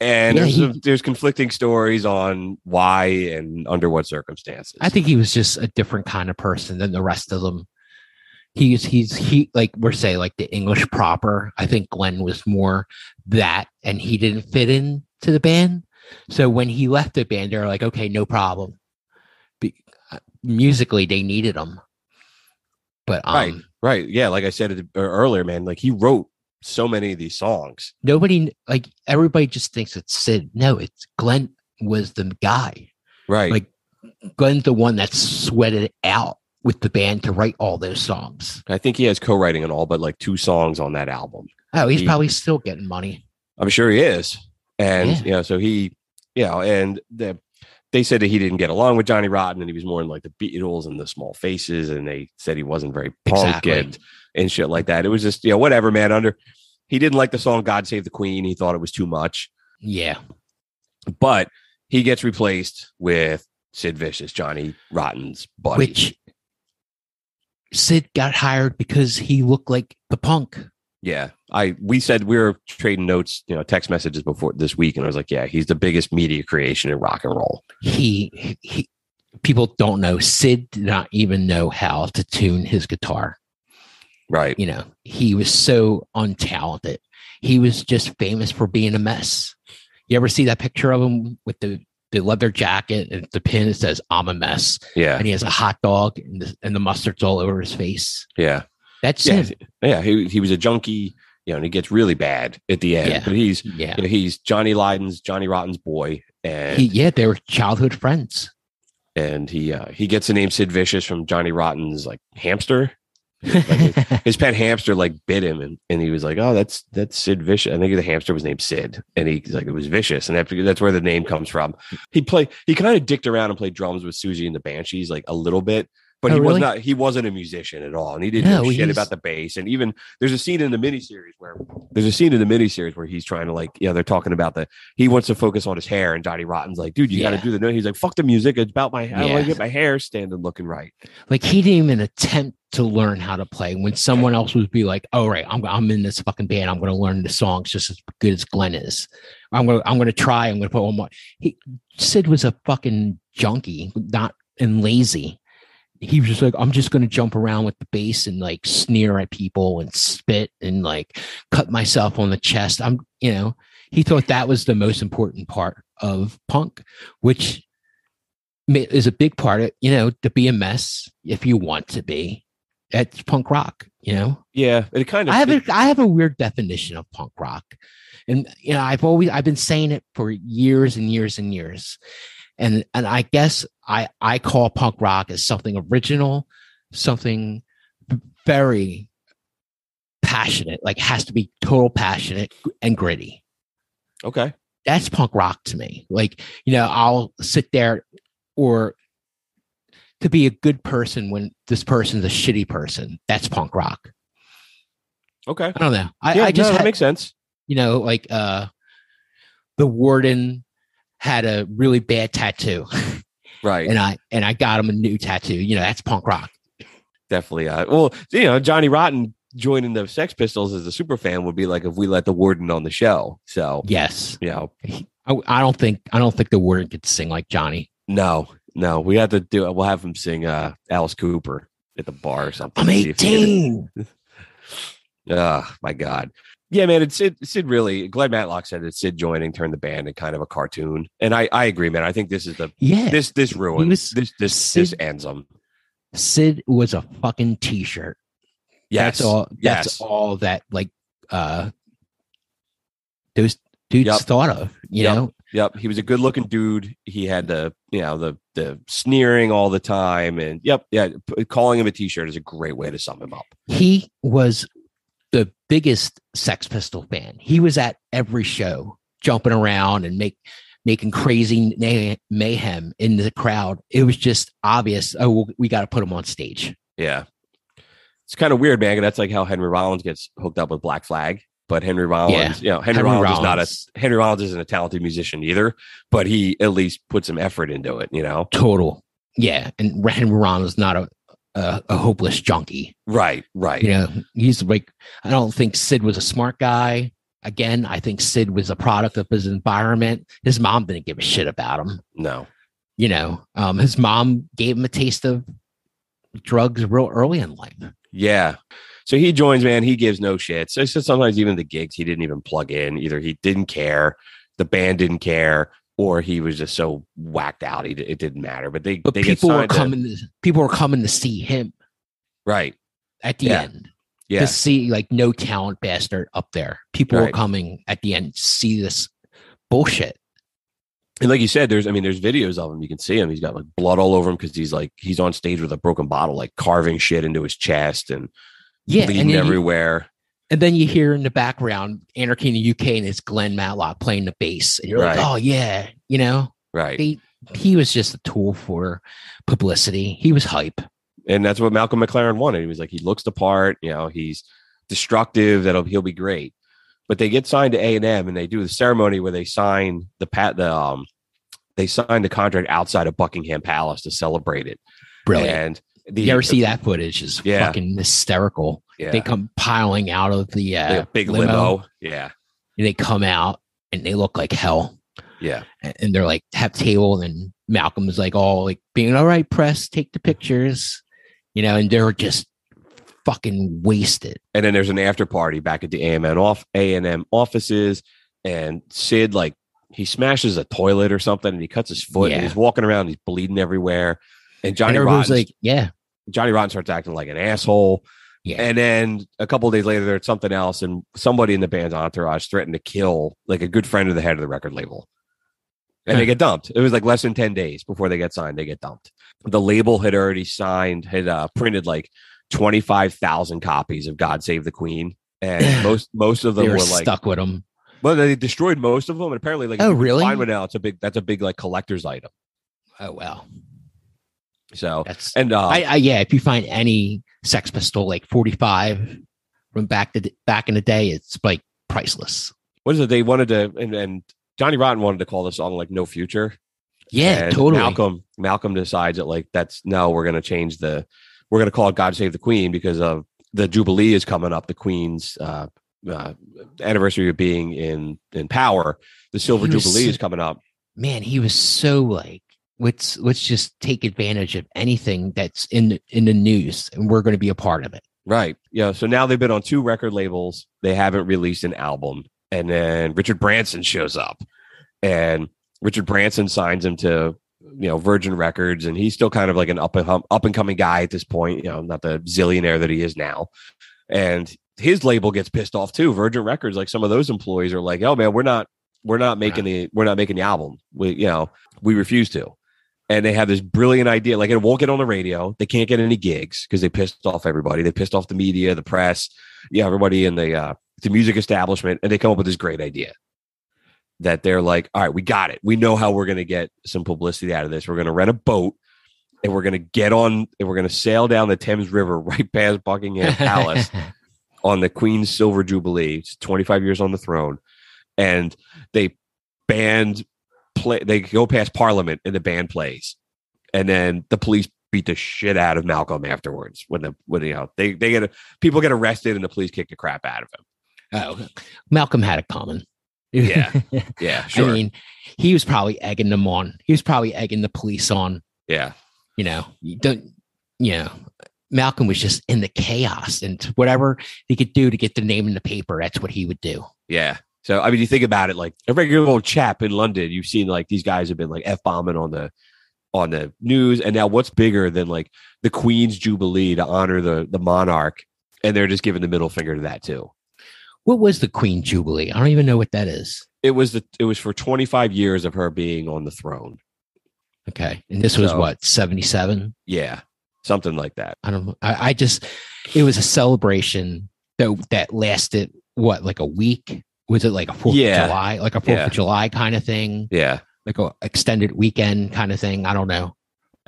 And Yeah, there's he- there's conflicting stories on why and under what circumstances. I think he was just a different kind of person than the rest of them. He's he's he like we're saying like the English proper. I think Glenn was more that, and he didn't fit in to the band. So when he left the band, they're like, okay, no problem. Be, uh, musically, they needed him, but um, Right. right. Yeah. Like I said earlier, man, like he wrote so many of these songs. nobody like everybody just thinks it's Sid. No, it's Glenn was the guy. Right. Like Glenn's the one that sweated out with the band to write all those songs. I think he has co-writing on all but like two songs on that album. Oh, he's He- probably still getting money. I'm sure he is. And Yeah. you know, so he, you know, and the, they said that he didn't get along with Johnny Rotten and he was more in like the Beatles and the Small Faces, and they said he wasn't very punk Exactly. and and shit like that. It was just you know whatever, man. Under he didn't like the song "God Save the Queen." He thought it was too much, Yeah. but he gets replaced with Sid Vicious, Johnny Rotten's buddy. Which Sid got hired because he looked like the punk. Yeah, I we said we were trading notes, you know, text messages before this week, and I was like, yeah, he's the biggest media creation in rock and roll. He he people don't know Sid did not even know how to tune his guitar. Right. You know, he was so untalented. He was just famous for being a mess. You ever see that picture of him with the the leather jacket and the pin that says "I'm a mess" Yeah. and he has a hot dog and the, and the mustard's all over his face? Yeah. That's Yeah. Sid. Yeah. He he was a junkie, you know, and he gets really bad at the end. Yeah. But he's Yeah. you know, he's Johnny Lydon's Johnny Rotten's boy, and He, yeah, they were childhood friends. and he uh, he gets the name Sid Vicious from Johnny Rotten's like hamster. His pet hamster like bit him, and, and he was like, "Oh, that's that's Sid Vicious." I think the hamster was named Sid, and he's like, "It was vicious," and that, that's where the name comes from. He play he kind of dicked around and played drums with Siouxsie and the Banshees like a little bit, but Oh, he was really? not he wasn't a musician at all, and he didn't No, know shit he's- about the bass. And even there's a scene in the miniseries where there's a scene in the miniseries where he's trying to like, yeah, they're talking about the he wants to focus on his hair, and Johnny Rotten's like, "Dude, you got to do the note." He's like, "Fuck the music, it's about my hair. I want to get my hair standing looking right." like he didn't even attempt to learn how to play when someone else would be like, "All right, I'm I'm in this fucking band. I'm going to learn the songs just as good as Glenn is. I'm going to I'm going to try. I'm going to put one more." He Sid was a fucking junkie, not and lazy. He was just like, "I'm just going to jump around with the bass and like sneer at people and spit and like cut myself on the chest." I'm, you know, he thought that was the most important part of punk, which is a big part of you know to be a mess if you want to be that's punk rock you know Yeah, it kind of. i have a i have a weird definition of punk rock and you know i've always i've been saying it for years and years and years and and i guess i i call punk rock as something original something very passionate like has to be total passionate and gritty okay. that's punk rock to me. Like, you know, I'll sit there or to be a good person when this person's a shitty person. That's punk rock. Okay. I don't know. I, yeah, I just, no, that had- makes sense. you know, like uh the warden had a really bad tattoo Right. and I and I got him a new tattoo. You know, that's punk rock. Definitely. Uh, well, you know, Johnny Rotten joining the Sex Pistols as a super fan would be like if we let the warden on the show. So, Yes. you know, I, I don't think I don't think the warden could sing like Johnny. no, no, we have to do it. We'll have him sing uh, Alice Cooper at the bar or something. I'm See if he 18. Oh my God. Yeah, man, it's Sid, Sid really, Glenn Matlock said that Sid joining turned the band into kind of a cartoon. And I, I agree, man. I think this is the, Yeah. this, this ruins, was- this, this, this Sid- ends them. Sid was a fucking t-shirt. Yes. That's all. That's Yes. all that like uh those dudes Yep. thought of. You Yep. know, Yep, he was a good looking dude. He had the you know the the sneering all the time, and yep, yeah, p- calling him a t-shirt is a great way to sum him up. he was the biggest Sex Pistol fan. He was at every show, jumping around and make making crazy may- mayhem in the crowd. It was just obvious. Oh, well, we got to put him on stage. Yeah, it's kind of weird, man. That's like how Henry Rollins gets hooked up with Black Flag. but Henry Rollins, you know, Henry, Henry Rollins, is not a Henry Rollins isn't a talented musician either, but he at least put some effort into it, you know? total. Yeah, and Henry Rollins is not a, a a hopeless junkie. Right, right. You know, he's like I don't think Sid was a smart guy. Again, I think Sid was a product of his environment. His mom didn't give a shit about him. No. You know, um, his mom gave him a taste of drugs real early in life. Yeah. So he joins, man. He gives no shit. So, so sometimes even the gigs, he didn't even plug in. Either he didn't care, the band didn't care, or he was just so whacked out. He, it didn't matter. But they, But they people were coming. To, people were coming to see him right. at the Yeah. end. Yeah. to see like no talent bastard up there. People were coming at the end to see this bullshit. And like you said, there's, I mean, there's videos of him. You can see him. He's got like blood all over him because he's like, he's on stage with a broken bottle, like carving shit into his chest and Yeah, bleeding you, everywhere. And then you hear in the background Anarchy in the UK and it's Glenn Matlock playing the bass, and you're Right. like, oh yeah, you know, Right. he he was just a tool for publicity. He was hype. and that's what Malcolm McLaren wanted. He was like, he looks the part, you know, he's destructive. That'll he'll be great. But they get signed to A and M, and they do the ceremony where they sign the pat the um they sign the contract outside of Buckingham Palace to celebrate it. Brilliant. And the you ever see that footage? Is Yeah. fucking hysterical. Yeah, They come piling out of the uh, like big limo. Yeah, and they come out and they look like hell. yeah, and they're like have table and Malcolm's like all like being all right press take the pictures you know and they're just fucking wasted and then there's an after party back at the AMN off A and M offices, and Sid like he smashes a toilet or something, and he cuts his foot, Yeah. and he's walking around, he's bleeding everywhere, and Johnny and everyone's like yeah Johnny Rotten starts acting like an asshole. Yeah. And then a couple of days later, there's something else, and somebody in the band's entourage threatened to kill like a good friend of the head of the record label. And they get dumped. It was like less than 10 days before they get signed. They get dumped. The label had already signed, had uh, printed like 25,000 copies of God Save the Queen. And most most of them were were like, stuck with them well, they destroyed most of them. And apparently, like, Oh, really? Find one now. It's a big, that's a big like collector's item. oh well So, that's and uh, I, I yeah if you find any sex pistol like 45 from back to back in the day it's like priceless what is it? They wanted to, and, and Johnny Rotten wanted to call the song like No Future. yeah And totally Malcolm Malcolm decides that like that's no, we're gonna change the we're gonna call it God Save the Queen because of the Jubilee is coming up, the Queen's uh, uh anniversary of being in in power. The Silver Jubilee so- is coming up. man he was so like let's let's just take advantage of anything that's in the, in the news and we're going to be a part of it Right. Yeah. So now they've been on two record labels. They haven't released an album. And then Richard Branson shows up. And Richard Branson signs him to, you know, Virgin Records. And he's still kind of like an up and up and coming guy at this point, you know, not the zillionaire that he is now. And his label gets pissed off too. Virgin Records, like some of those employees are like, oh man, we're not we're not making the we're not making the album. We you know, we refuse to. And they have this brilliant idea. Like it won't get on the radio. They can't get any gigs because they pissed off everybody. They pissed off the media, the press, yeah, everybody in the uh the music establishment, and they come up with this great idea. That they're like, all right, we got it. We know how we're gonna get some publicity out of this. We're gonna rent a boat and we're gonna get on and we're gonna sail down the Thames River right past Buckingham Palace on the Queen's Silver Jubilee. It's 25 years on the throne. And they band play they go past Parliament and the band plays. And then the police beat the shit out of Malcolm afterwards when the when you know they they get people get arrested and the police kick the crap out of him. oh malcolm had a common. Yeah, Yeah, sure. i mean he was probably egging them on he was probably egging the police on yeah. you know you don't you know malcolm was just in the chaos and whatever he could do to get the name in the paper that's what he would do Yeah. So I mean, you think about it, like a regular old chap in London. You've seen like these guys have been like f bombing on the on the news, and now what's bigger than like the Queen's Jubilee to honor the the monarch, and they're just giving the middle finger to that too. what was the queen jubilee i don't even know what that is It was the it was for 25 years of her being on the throne. okay and this was So- what 77 Yeah, something like that. I don't know. I, I just it was a celebration that that lasted what like a week. Was it like a Fourth Yeah. of July, like a Fourth Yeah. of July kind of thing, Yeah, like a extended weekend kind of thing? I don't know.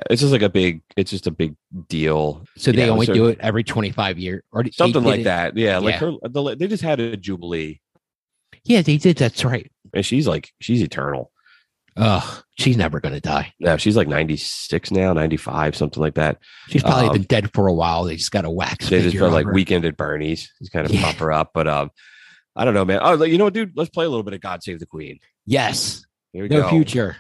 It's just like a big. It's just a big deal. So they only so- do it every 25 years or Something like it- that. Yeah, like her. The, they just had a jubilee, Yeah, they did. That's right. and she's like she's eternal. Ugh, she's never going to die. Yeah, she's like ninety six now, ninety five, something like that. She's probably Um, been dead for a while. They just got a wax. They just on like her. weekend at Bernie's. He's kind of Yeah. pop her up, but um, I don't know, man. Oh, you know what, dude? Let's play a little bit of God Save the Queen. Yes, Here we no go. future.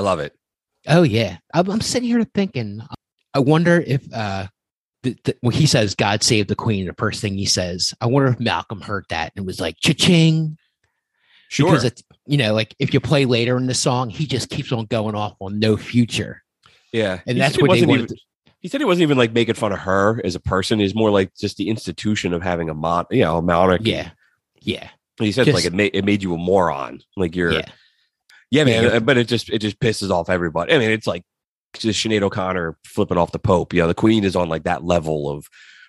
I love it. Oh yeah, I'm, I'm sitting here thinking. I wonder if uh, the, the, when he says "God save the Queen," the first thing he says, I wonder if Malcolm heard that and was like "cha-ching." Sure. Because it's you know, like if you play later in the song, he just keeps on going off on "No Future," yeah, and He that's what they wanted. even- to- he said he wasn't even like making fun of her as a person. Is more like just the institution of having a mon, you know, a monarchy. yeah, yeah, he said Just- like it made it made you a moron. Like you're, yeah, yeah, man. Uh, But it just it just pisses off everybody. I mean, it's like just Sinead O'Connor flipping off the Pope. You know, the Queen is on like that level of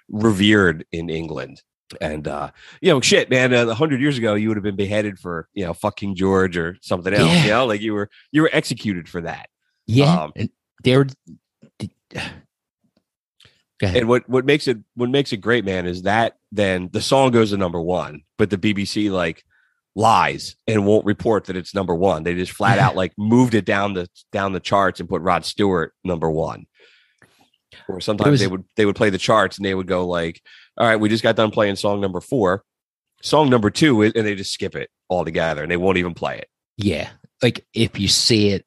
revered in England. And uh, you know, shit, man. A hundred years ago, you would have been beheaded for you know fucking George or something else. Yeah. You know, like you were you were executed for that. yeah. Um, and they're. Go ahead. And what what makes it what makes it great, man, is that then the song goes to number one, but the BBC like lies and won't report that it's number one. They just flat out like moved it down the down the charts and put Rod Stewart number one. Or sometimes was- they would they would play the charts and they would go like, "All right, we just got done playing song number four, song number two, is-" and they just skip it altogether and they won't even play it. Yeah. Like if you see it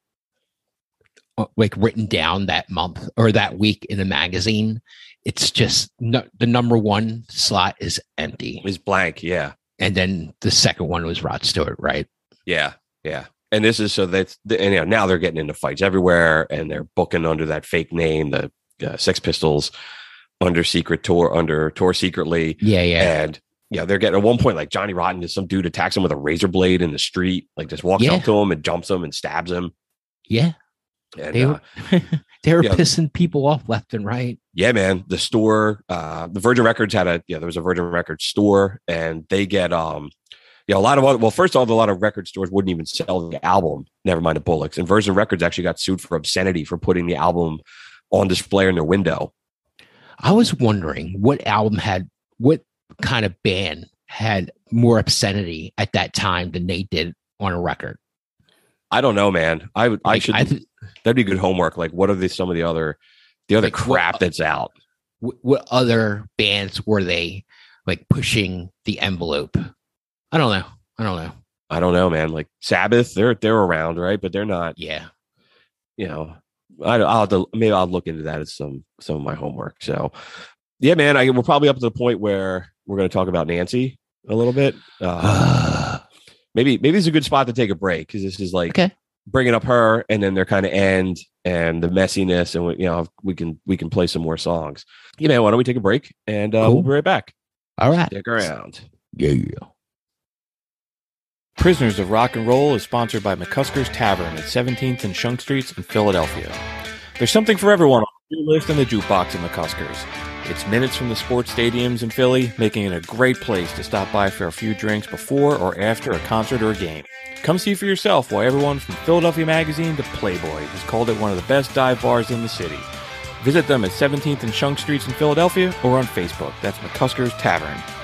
uh, like written down that month or that week in the magazine, it's just no, the number one slot is empty. It's blank, yeah. And then the second one was Rod Stewart, right? Yeah, yeah. And this is so that's and you know, now they're getting into fights everywhere, and they're booking under that fake name, the uh, Sex Pistols, under secret tour, under tour secretly, Yeah, yeah. and yeah, they're getting at one point like Johnny Rotten, is some dude attacks him with a razor blade in the street, like just walks Yeah. up to him and jumps him and stabs him. yeah. And They uh, were they were pissing people off left and right. yeah, man, the store, uh, the Virgin Records had a yeah, there was a Virgin Records store, and they get um. Yeah, a lot of other, well, first of all, a lot of record stores wouldn't even sell the album. Never mind the Bollocks. And Virgin Records actually got sued for obscenity for putting the album on display in their window. I was wondering what album had what kind of band had more obscenity at that time than they did on a record. I don't know, man. I would. I Like, should. th- that'd be good homework. Like, what are the some of the other, the other Like, what- crap that's out? what, what other bands were they like pushing the envelope? I don't know. I don't know. I don't know, man. Like Sabbath, they're they're around, right? But they're not. Yeah. You know, I, I'll have to, maybe I'll look into that as some some of my homework. So, yeah, man. I we're probably up to the point where we're going to talk about Nancy a little bit. Uh, maybe maybe it's a good spot to take a break because this is like okay. Bringing up her and then they're kind of end and the messiness and we, you know we can we can play some more songs yeah man why don't we take a break and uh, Cool. we'll be right back All right. stick around Yeah. yeah. Prisoners of Rock and Roll is sponsored by McCusker's Tavern at 17th and Shunk Streets in Philadelphia. There's something for everyone on the list and the jukebox at McCusker's. It's minutes from the sports stadiums in Philly, making it a great place to stop by for a few drinks before or after a concert or a game. Come see for yourself why everyone from Philadelphia Magazine to Playboy has called it one of the best dive bars in the city. Visit them at 17th and Shunk Streets in Philadelphia or on Facebook. That's McCusker's Tavern.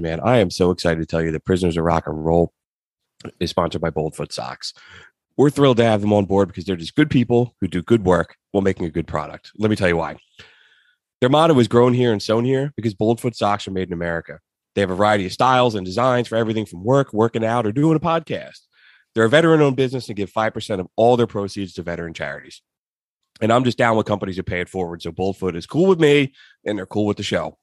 Man. I am so excited to tell you that Prisoners of Rock and Roll is sponsored by Boldfoot Socks. We're thrilled to have them on board because they're just good people who do good work while making a good product. Let me tell you why. Their motto is grown here and sewn here because Boldfoot socks are made in America. They have a variety of styles and designs for everything from work, working out, or doing a podcast. They're a veteran owned business and give 5% of all their proceeds to veteran charities. And I'm just down with companies who pay it forward. So Boldfoot is cool with me and they're cool with the show.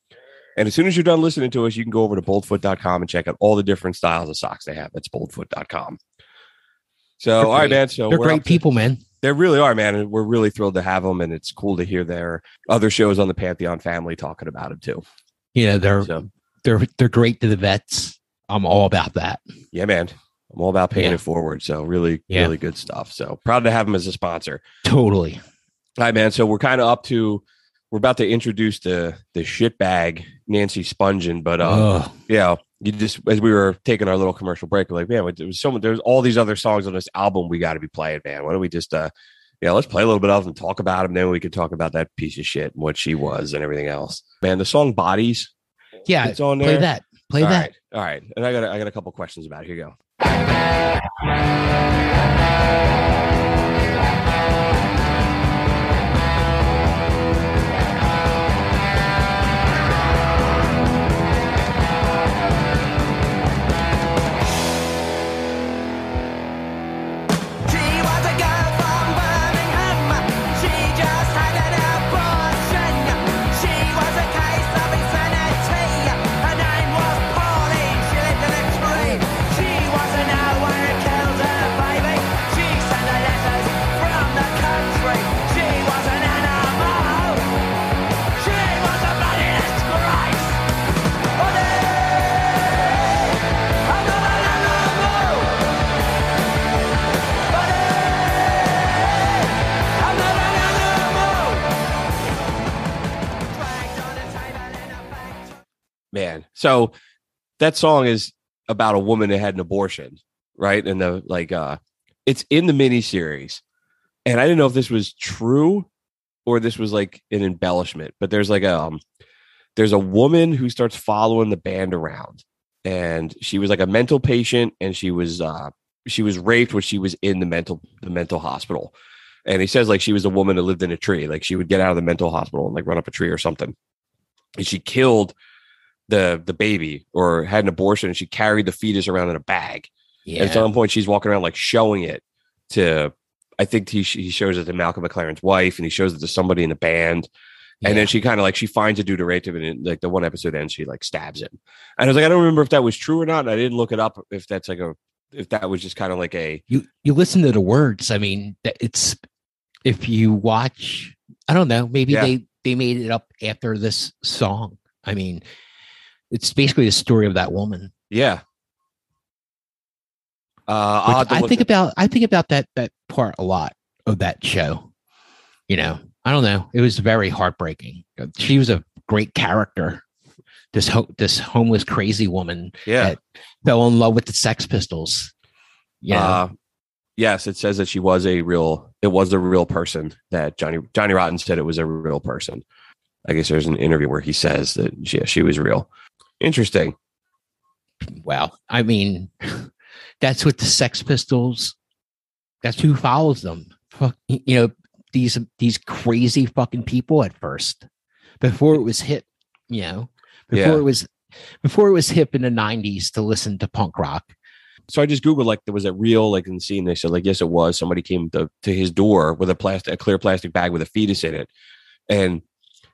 And as soon as you're done listening to us, you can go over to boldfoot.com and check out all the different styles of socks they have. That's boldfoot.com. So, They're all right, great. man. So They're great people, man. they really are, man. And we're really thrilled to have them. And it's cool to hear their other shows on the Pantheon family talking about them too. Yeah, they're So, they're they're great to the vets. I'm all about that. yeah, man. I'm all about paying Yeah. it forward. So, really, Yeah. really good stuff. So, proud to have them as a sponsor. Totally. All right, man. So, we're kind of up to, we're about to introduce the the shit bag Nancy Spungen, but Ugh. yeah, you just as we were taking our little commercial break, we're like, man, there was so much, there's all these other songs on this album we got to be playing, man. Why don't we just, uh, yeah, let's play a little bit of them, talk about them, then we can talk about that piece of shit and what she was and everything else. Man, the song "Bodies" Yeah, it's on there. play that. Play All that. right, all right, and I got, a, I got a couple questions about it. Here you go. So that song is about a woman that had an abortion, right? And the like, uh, it's in the miniseries, and I didn't know if this was true or this was like an embellishment. But there's like a um, there's a woman who starts following the band around, and she was like a mental patient, and she was uh, she was raped when she was in the mental the mental hospital. And he says like she was a woman that lived in a tree, like she would get out of the mental hospital and like run up a tree or something. And she killed the the baby or had an abortion and she carried the fetus around in a bag. Yeah. And at some point she's walking around like showing it to I think he he shows it to Malcolm McLaren's wife and he shows it to somebody in the band. And then she kind of like she finds a dude to rape him and it- like the one episode ends she like stabs him. And I was like I don't remember if that was true or not. And I didn't look it up if that's like a if that was just kind of like a you you listen to the words. I mean, it's if you watch, I don't know, maybe Yeah. they they made it up after this song. I mean, it's basically the story of that woman. yeah. Uh, I'll have Which to I think about I think about that that part a lot of that show. You know, I don't know. It was very heartbreaking. She was a great character. This ho- this homeless crazy woman yeah. that fell in love with the Sex Pistols. Yeah. Uh, Yes, it says that she was a real. It was a real person. That Johnny Johnny Rotten said it was a real person. I guess there's an interview where he says that yeah, she was real. Interesting. Well, I mean, that's what the Sex Pistols. That's who follows them. You know these these crazy fucking people at first, before it was hip. You know, before Yeah. it was before it was hip in the '90s to listen to punk rock. So I just googled like there was a real like in the scene. They said like yes, it was. Somebody came to to his door with a plastic, a clear plastic bag with a fetus in it, and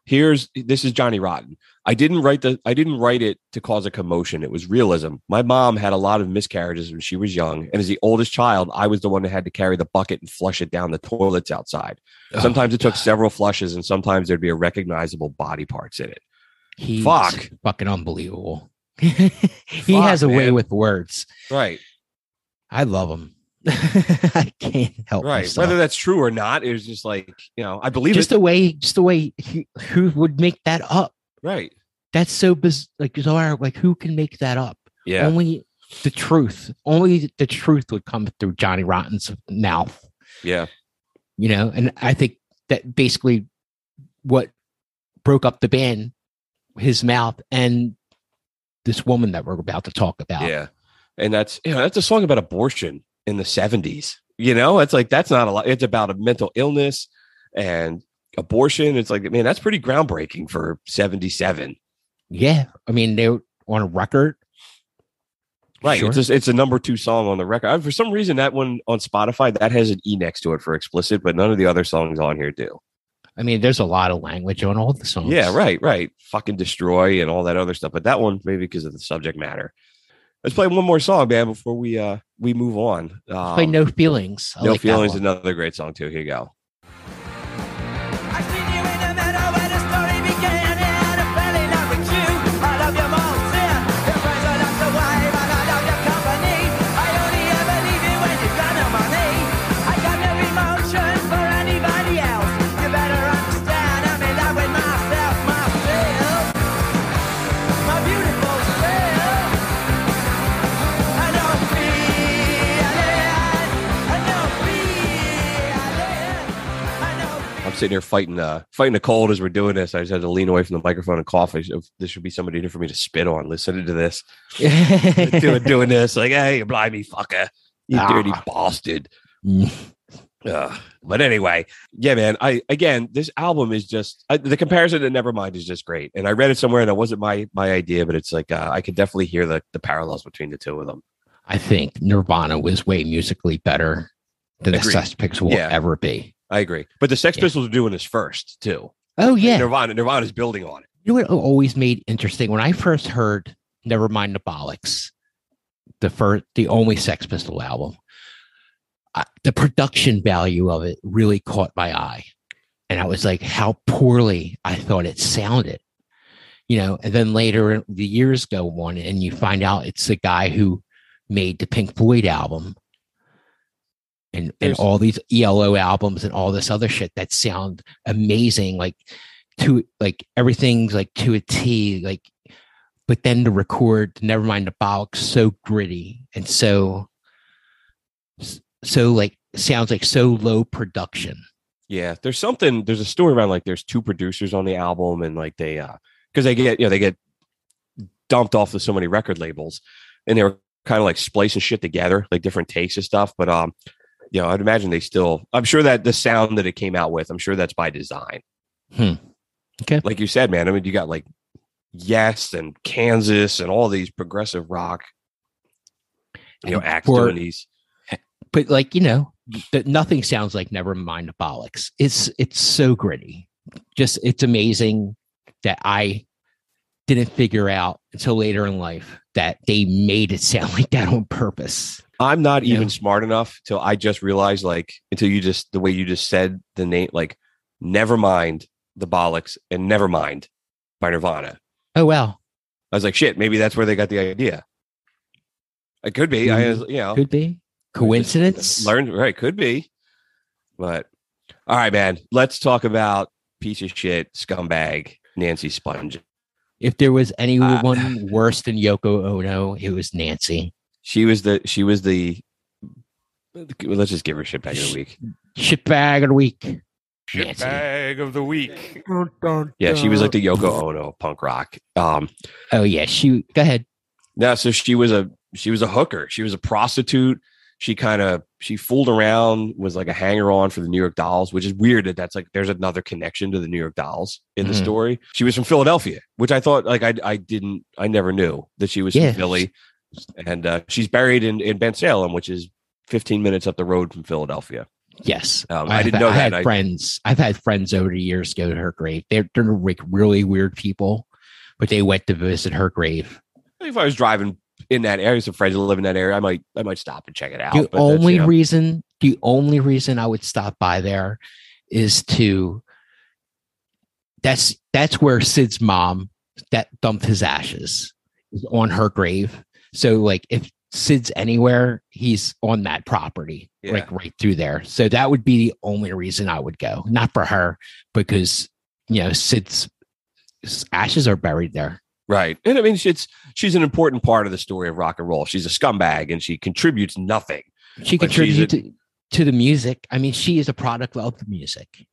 here's this is Johnny Rotten. I didn't write the I didn't write it to cause a commotion. It was realism. My mom had a lot of miscarriages when she was young, and as the oldest child, I was the one that had to carry the bucket and flush it down the toilets outside. Sometimes it took several flushes, and sometimes there'd be a recognizable body parts in it. He's Fuck. fucking unbelievable. he Fuck, has a way with words. Right, I love him. I can't help right. myself. Whether that's true or not, it was just like you know, I believe just it. the way, just the way. He, who would make that up? right. That's so biz- like bizarre. Like who can make that up? Yeah. Only the truth. Only the truth would come through Johnny Rotten's mouth. Yeah. You know, and I think that basically what broke up the band, his mouth, and this woman that we're about to talk about. Yeah. And that's you know, that's a song about abortion in the 70s. You know, it's like that's not a lot. It's about a mental illness and abortion. It's like, man, that's pretty groundbreaking for 77. Yeah. I mean, they were on a record. Right. Sure. It's just, it's a number two song on the record. I- for some reason, that one on Spotify that has an E next to it for explicit, but none of the other songs on here do. I mean, there's a lot of language on all the songs. Yeah, right, right. Fucking destroy and all that other stuff. But that one, maybe because of the subject matter. Let's play one more song, man, before we uh we move on. Um, Play No Feelings. I no like feelings. Another great song too. Here you go. Sitting here fighting uh fighting a cold as we're doing this. I just had to lean away from the microphone and cough. I This should be somebody for me to spit on. Listening to this, doing doing this, like, hey, you blimey fucker, you Ah. dirty bastard. Ugh. But anyway, yeah, man. I again, this album is just I, the comparison to Nevermind is just great. And I read it somewhere, and it wasn't my my idea, but it's like uh, I could definitely hear the the parallels between the two of them. I think Nirvana was way musically better than the Agreed. Sex Pistols will Yeah. ever be. I agree. But the Sex Yeah. Pistols are doing this first too. Oh yeah, Nirvana, Nirvana's building on it. you know what always made interesting when I first heard Nevermind the Bollocks, the first, the only Sex Pistol album. The production value of it really caught my eye, and I was like, how poorly I thought it sounded. You know, and then later the years go on, and you find out it's the guy who made the Pink Floyd album, and and all these ELO albums and all this other shit that sound amazing, like to like everything's like to a T, like. But then to record, never mind the box so gritty and so, so like sounds like so low production. Yeah, there's something. There's a story around like there's two producers on the album, and like they uh because they get you know they get dumped off of so many record labels, and they were kind of like splicing shit together, like different takes and stuff. But um, you know, I'd imagine they still. I'm sure that the sound that it came out with, I'm sure that's by design. Hmm. Okay. Like you said, man. I mean, you got like Yes and Kansas and all these progressive rock, you know, acts doing these. but like you know nothing sounds like never mind bollocks it's it's so gritty just it's amazing that i didn't figure out until later in life that they made it sound like that on purpose I'm not Yeah. even smart enough till I just realized, like, until you just the way you just said the name, like, never mind the bollocks and never mind by Nirvana. oh well I was like, shit, maybe that's where they got the idea. It could be. I, Mhm. you know, could be coincidence learned right, could be. But all right, man, let's talk about piece of shit scumbag Nancy Sponge. if there was Uh, anyone worse than yoko ono it was nancy She was the she was the Let's just give her shit back of the week. Shit bag of the week. Shit bag of the week. Yeah, she was like the Yoko Ono punk rock. Um, Oh yeah, she. Go ahead. Yeah, so she was a she was a hooker. She was a prostitute. She kind of she fooled around, was like a hanger on for the New York Dolls, which is weird that that's like there's another connection to the New York Dolls in the Mhm. story. She was from Philadelphia, which I thought like I I didn't I never knew that she was Yeah. from Philly, and uh, she's buried in in Bensalem, which is 15 minutes up the road from Philadelphia. Yes, Um, I didn't know I that. had I- friends. I've had friends over the years go to her grave. They're they're like really weird people, but they went to visit her grave. If I was driving in that area, some friends live in that area, I might I might stop and check it out. the but only you know, reason, the only reason I would stop by there is to. That's that's where Sid's mom that dumped his ashes is on her grave. So like if Sid's anywhere, he's on that property, Yeah. like right through there. So that would be the only reason I would go, not for her, because you know Sid's ashes are buried there. Right. And I mean, she's she's an important part of the story of rock and roll. She's a scumbag and she contributes nothing. She contributes contributed to, to the music. I mean, she is a product of the music.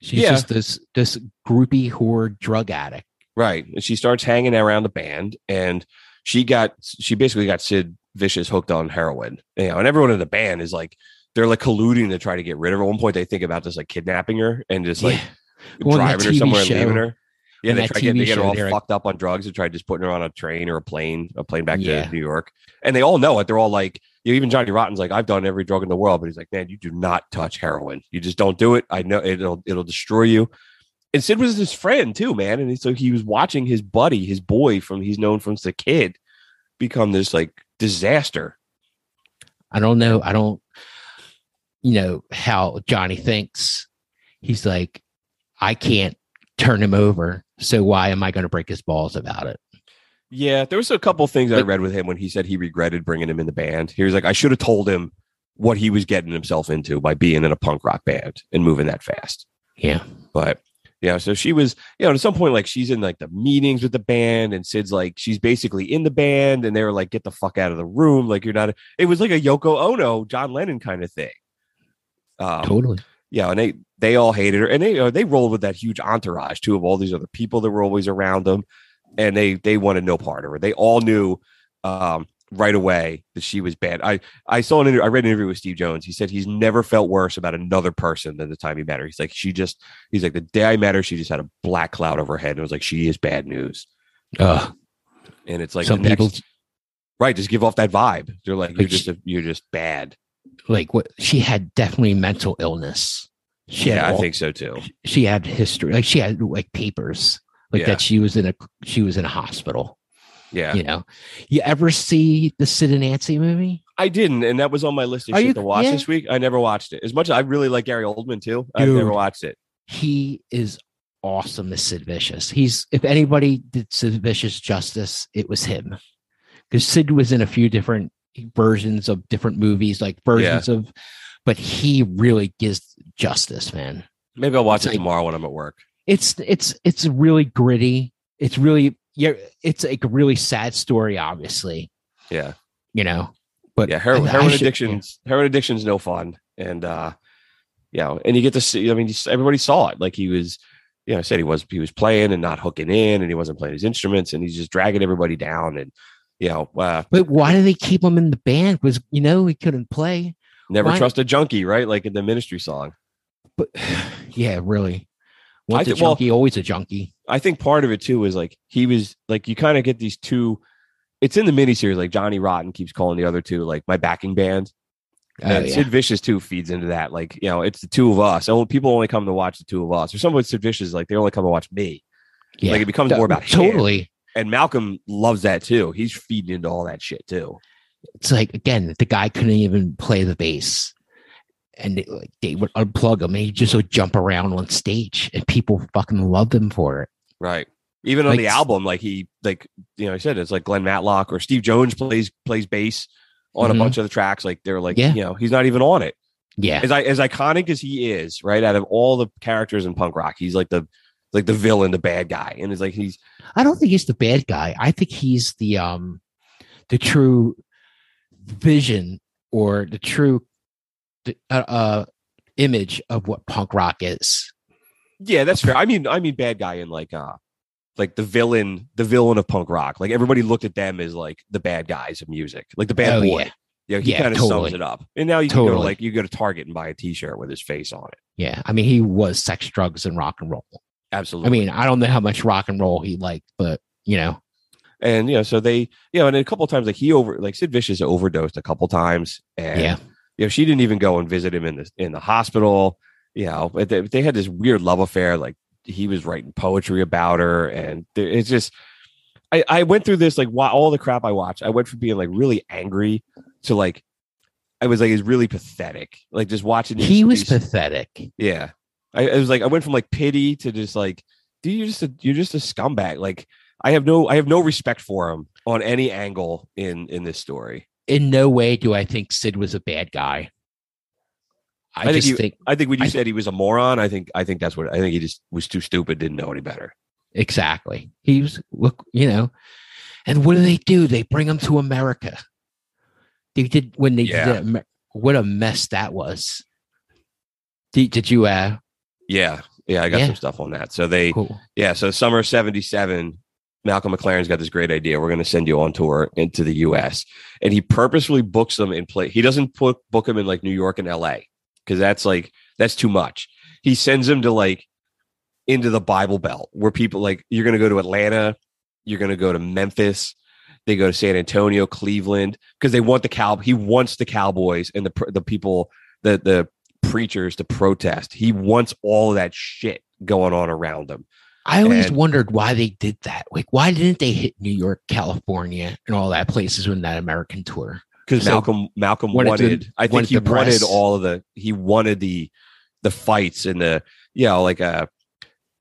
She's Yeah. just this this groupie whore drug addict. Right. And she starts hanging around the band and she got she basically got Sid Vicious hooked on heroin. You know, and everyone in the band is like they're like colluding to try to get rid of her. At one point they think about just like kidnapping her and just like that driving her somewhere and leaving her. Yeah, they try to get, they get her all fucked up on drugs and try just putting her on a train or a plane, a plane back Yeah. to New York. And they all know it. They're all like, you know, even Johnny Rotten's like, I've done every drug in the world, but he's like, man, you do not touch heroin. You just don't do it. I know it'll it'll destroy you. And Sid was his friend too, man. And so he was watching his buddy, his boy from he's known from the kid, become this like disaster. I don't know. I don't, you know, how Johnny thinks. He's like, I can't turn him over. So why am I going to break his balls about it? Yeah, there was a couple things I read with him when he said he regretted bringing him in the band. He was like, I should have told him what he was getting himself into by being in a punk rock band and moving that fast. Yeah. But yeah, so she was, you know, at some point, like she's in like the meetings with the band, and Sid's like, she's basically in the band, and they were like, get the fuck out of the room. Like, you're not, it was like a Yoko Ono, John Lennon kind of thing. Um, totally. yeah, and they they all hated her, and they uh, they rolled with that huge entourage too of all these other people that were always around them, and they they wanted no part of her. They all knew um, right away that she was bad. I I saw an inter- I read an interview with Steve Jones. He said he's never felt worse about another person than the time he met her. He's like she just he's like the day I met her, she just had a black cloud over her head, and it was like she is bad news. Uh, And it's like some next- people right, just give off that vibe. They're like you're just she- a, you're just bad. like what she had definitely mental illness. She Yeah, I think so too. she had history. Like she had like papers, like Yeah. that she was in a she was in a hospital. Yeah. You know, you ever see the Sid and Nancy movie? I didn't, and that was on my list of Are shit you- to watch yeah. this week. I never watched it. As much as I really like Gary Oldman too, I've Dude. never watched it. He is awesome as Sid Vicious. He's if anybody did Sid Vicious justice, it was him. Because Sid was in a few different versions of different movies, like versions of, but he really gives justice, man. Maybe I'll watch It's it like- tomorrow when I'm at work. it's it's it's really gritty. It's really yeah. It's like a really sad story, obviously. Yeah, You know, but yeah. Heroin, I- I heroin should- addictions. Heroin addiction's no fun, and uh, yeah, and you get to see. I mean, everybody saw it. Like he was, you know, I said he was he was playing and not hooking in, and he wasn't playing his instruments, and he's just dragging everybody down, and you know, uh, But why do they keep him in the band? Was you know he couldn't play. never Why- trust a junkie, right? Like in the Ministry song. But yeah, really. Once I a thi- well- junkie, always a junkie. I think part of it too is like he was like you kind of get these two. It's in the miniseries. Like Johnny Rotten keeps calling the other two like my backing band. Oh, and yeah. Sid Vicious too feeds into that. Like you know, it's the two of us. And people only come to watch the two of us. Or some with Sid Vicious, like they only come to watch me. yeah. Like it becomes more about him. totally. And Malcolm loves that too. He's feeding into all that shit too. It's like again, the guy couldn't even play the bass, and they, like they would unplug him, and he just would jump around on stage, and people fucking loved him for it. Right. Even on Like- the album, like he like you know, I said it's like Glenn Matlock or Steve Jones plays plays bass on Mhm. a bunch of the tracks. Like they're like, Yeah. you know, he's not even on it. Yeah, as I, as iconic as he is, right? Out of all the characters in punk rock, he's like the like the villain, the bad guy, and it's like he's I don't think he's the bad guy. I think he's the um the true vision or the true the, uh, uh, image of what punk rock is. Yeah, that's fair. I mean, I mean, bad guy in like uh, like the villain, the villain of punk rock. Like everybody looked at them as like the bad guys of music, like the bad Oh, boy. yeah. Yeah, he Yeah, kind of totally. sums it up. And now you can go to like you go to Target and buy a T-shirt with his face on it. Yeah, I mean, he was sex, drugs, and rock and roll. Absolutely. I mean, I don't know how much rock and roll he liked, but you know, and you know, so they, you know, and a couple of times like he over, like Sid Vicious overdosed a couple times, and yeah, you know, she didn't even go and visit him in the in the hospital. You know, they, they had this weird love affair. Like he was writing poetry about her, and it's just. I, I went through this like all the crap I watched. I went from being like really angry to like I was like it's really pathetic. Like just watching. he was these- pathetic. yeah, I, I was like I went from like pity to just like, dude, you're just a you're just a scumbag. Like I have no I have no respect for him on any angle in in this story. In no way do I think Sid was a bad guy. I, I think think I think when you I- said he was a moron, I think I think that's what I think he just was too stupid, didn't know any better. exactly. He was look, you know, and what do they do? They bring him to America. They did when they Yeah. did what a mess that was. Did, did you uh Yeah, yeah, I got Yeah. some stuff on that. So they cool. yeah, so summer '77, Malcolm McLaren's got this great idea. We're going to send you on tour into the U.S. and he purposefully books them in place. He doesn't put book them in like New York and L.A. because that's like that's too much. He sends them to like into the Bible Belt where people like you're going to go to Atlanta, you're going to go to Memphis. They go to San Antonio, Cleveland, because they want the cow. He wants the Cowboys and the the people, the the preachers to protest. He wants all of that shit going on around him. I always And- wondered why they did that. Like, why didn't they hit New York, California, and all that places in that American tour? Because Malcolm Malcolm wanted wanted, to- I think wanted he wanted all of the he wanted the the fights and the you know like uh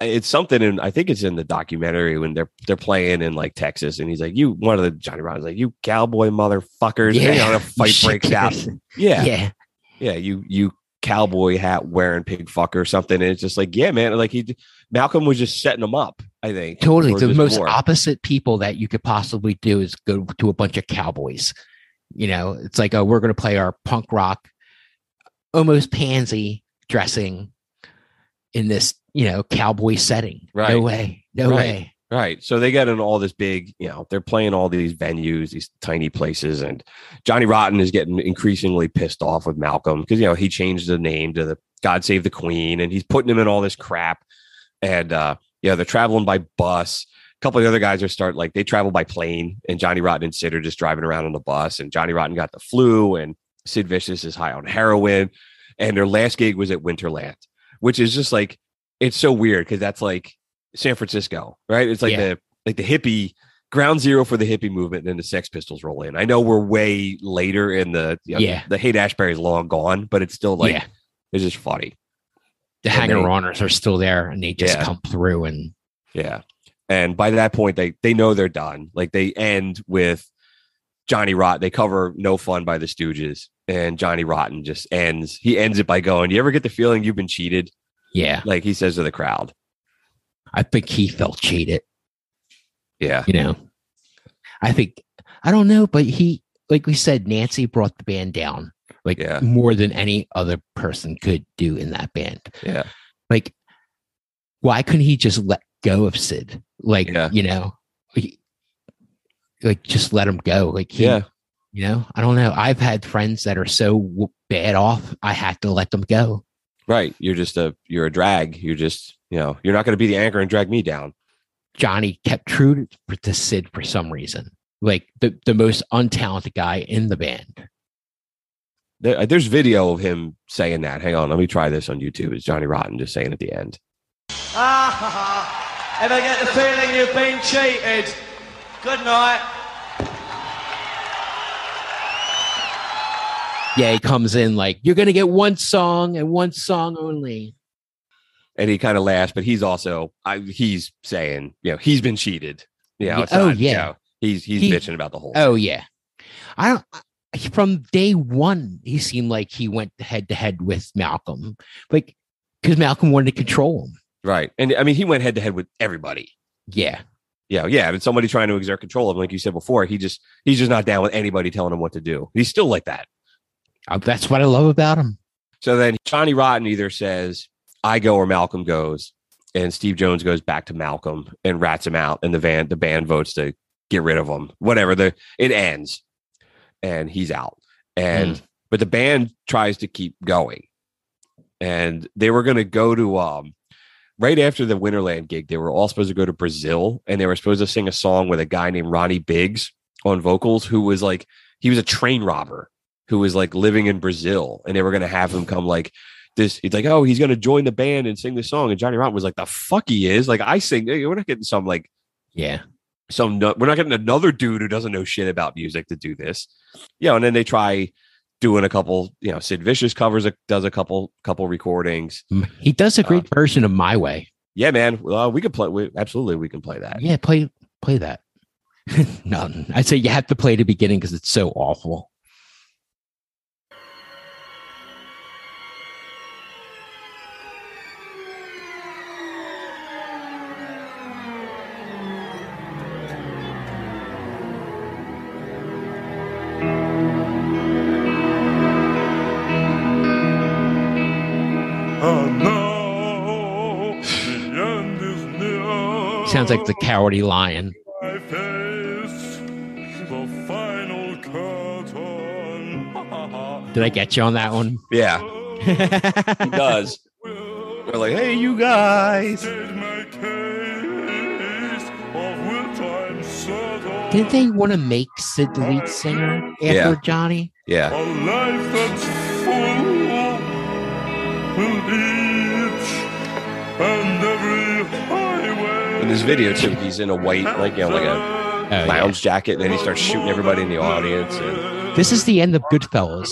it's something and I think it's in the documentary when they're they're playing in like Texas and he's like you one of the Johnny Rott's like you cowboy motherfuckers and, you know, a fight breaks out yeah, yeah yeah. you you cowboy hat wearing pig fucker or something and it's just like yeah man like he Malcolm was just setting them up I think Totally. The most war. opposite people that you could possibly do is go to a bunch of cowboys. You know, it's like, oh, we're going to play our punk rock, almost pansy dressing in this, you know, cowboy setting. Right. No way. No Right. way. Right. So they get in all this big, you know, they're playing all these venues, these tiny places. And Johnny Rotten is getting increasingly pissed off with Malcolm because, you know, he changed the name to the God Save the Queen and he's putting him in all this crap. And, uh, yeah, they're traveling by bus. Couple of the other guys are start like they travel by plane and Johnny Rotten and Sid are just driving around on the bus. And Johnny Rotten got the flu and Sid Vicious is high on heroin. And their last gig was at Winterland, which is just like, it's so weird because that's like San Francisco, right? It's like Yeah. the like the hippie ground zero for the hippie movement, and then the Sex Pistols roll in. I know we're way later in the you know, Yeah. the Haight-Ashbury is long gone, but it's still like yeah. it's just funny. The hanger oners are still there and they just Yeah. come through and Yeah. And by that point, they they know they're done. Like they end with Johnny Rotten. They cover No Fun by the Stooges, and Johnny Rotten just ends. He ends it by going, "Do "You ever get the feeling you've been cheated?" yeah, Like he says to the crowd. I think he felt cheated. Yeah. you know i think i don't know but he like we said nancy brought the band down like Yeah. more than any other person could do in that band Yeah. like why couldn't he just let go of sid like Yeah. you know he, like just let him go like he, Yeah. you know i don't know i've had friends that are so w- bad off i had to let them go Right. You're just a you're a drag. You're just you know you're not going to be the anchor and drag me down. johnny kept true to, to sid for some reason like the, the most untalented guy in the band There, uh, there's video of him saying that. Hang on, let me try this on YouTube. It's Johnny Rotten just saying at the end. Ha, ha. Ever get the feeling you've been cheated? Good night. Yeah, he comes in like, you're going to get one song and one song only. And he kind of laughs, but he's also I, he's saying, you know, he's been cheated. Oh, you know, Yeah, oh, not, you yeah. know, he's he's He- bitching about the whole. Oh, yeah. I don't, I- from day one, he seemed like he went head to head with Malcolm, like, because Malcolm wanted to control him. Right. And I mean, he went head to head with everybody. Yeah. Yeah, yeah. But somebody trying to exert control of him, like you said before, he just he's just not down with anybody telling him what to do. He's still like that. Uh, That's what I love about him. So then Johnny Rotten either says, I go or Malcolm goes. And Steve Jones goes back to Malcolm and rats him out. And the van, the band votes to get rid of him. Whatever. The it ends. And he's out. And but the band tries to keep going. And they were gonna go to um right after the Winterland gig, they were all supposed to go to Brazil and they were supposed to sing a song with a guy named Ronnie Biggs on vocals, who was like he was a train robber who was like living in Brazil, and they were gonna have him come like this. He's like, oh, he's gonna join the band and sing this song, and Johnny Rotten was like, the fuck he is. Like I sing, we're not getting some like Yeah. some nu- we're not getting another dude who doesn't know shit about music to do this. Yeah, and then they try doing a couple, you know, Sid Vicious covers a, does a couple couple recordings. Mm, He does a great version of My Way. Yeah, man, uh, we could play. We, absolutely, we can play that. Yeah, play play that. no, I'd say you have to play the beginning because it's so awful. Sounds like the oh, cowardly lion. I face the final curtain. Did I get you on that one? Yeah, he does. We're like, hey, you guys. State my case, of which I'm certain. Didn't they want to make Sid the lead singer after Yeah. Johnny? Yeah, this video too, he's in a white, like you know, like a Oh, yeah. lounge jacket, and then he starts shooting everybody in the audience. And, This is the end of Goodfellas.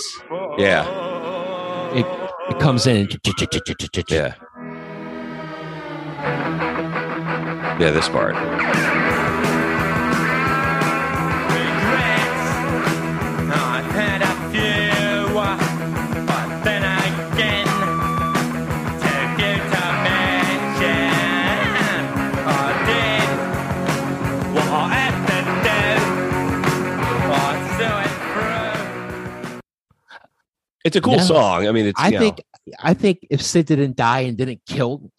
yeah, It it comes in. yeah, yeah. This part. It's a cool Yeah. song. I mean, it's I you know, think I think if Sid didn't die and didn't kill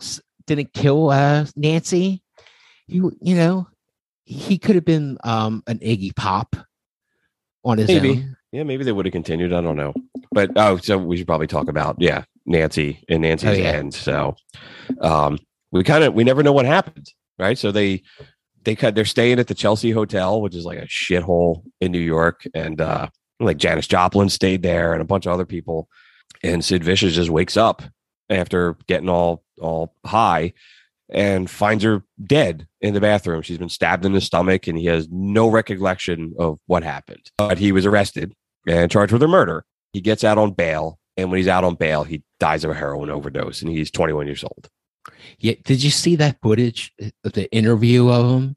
didn't kill uh, Nancy, you you know he could have been um, an Iggy Pop on his Maybe. own. yeah, maybe they would have continued. I don't know, but oh, so we should probably talk about yeah, Nancy and Nancy's Oh, yeah. end. So, um, we kind of we never know what happened, right? So they they cut they're staying at the Chelsea Hotel, which is like a shithole in New York, and uh, like Janis Joplin stayed there, and a bunch of other people, and Sid Vicious just wakes up after getting all all high and finds her dead in the bathroom. She's been stabbed in the stomach, and he has no recollection of what happened. But he was arrested and charged with a murder. He gets out on bail, and when he's out on bail, he dies of a heroin overdose, and he's 21 years old. Yeah, did you see that footage of the interview of him?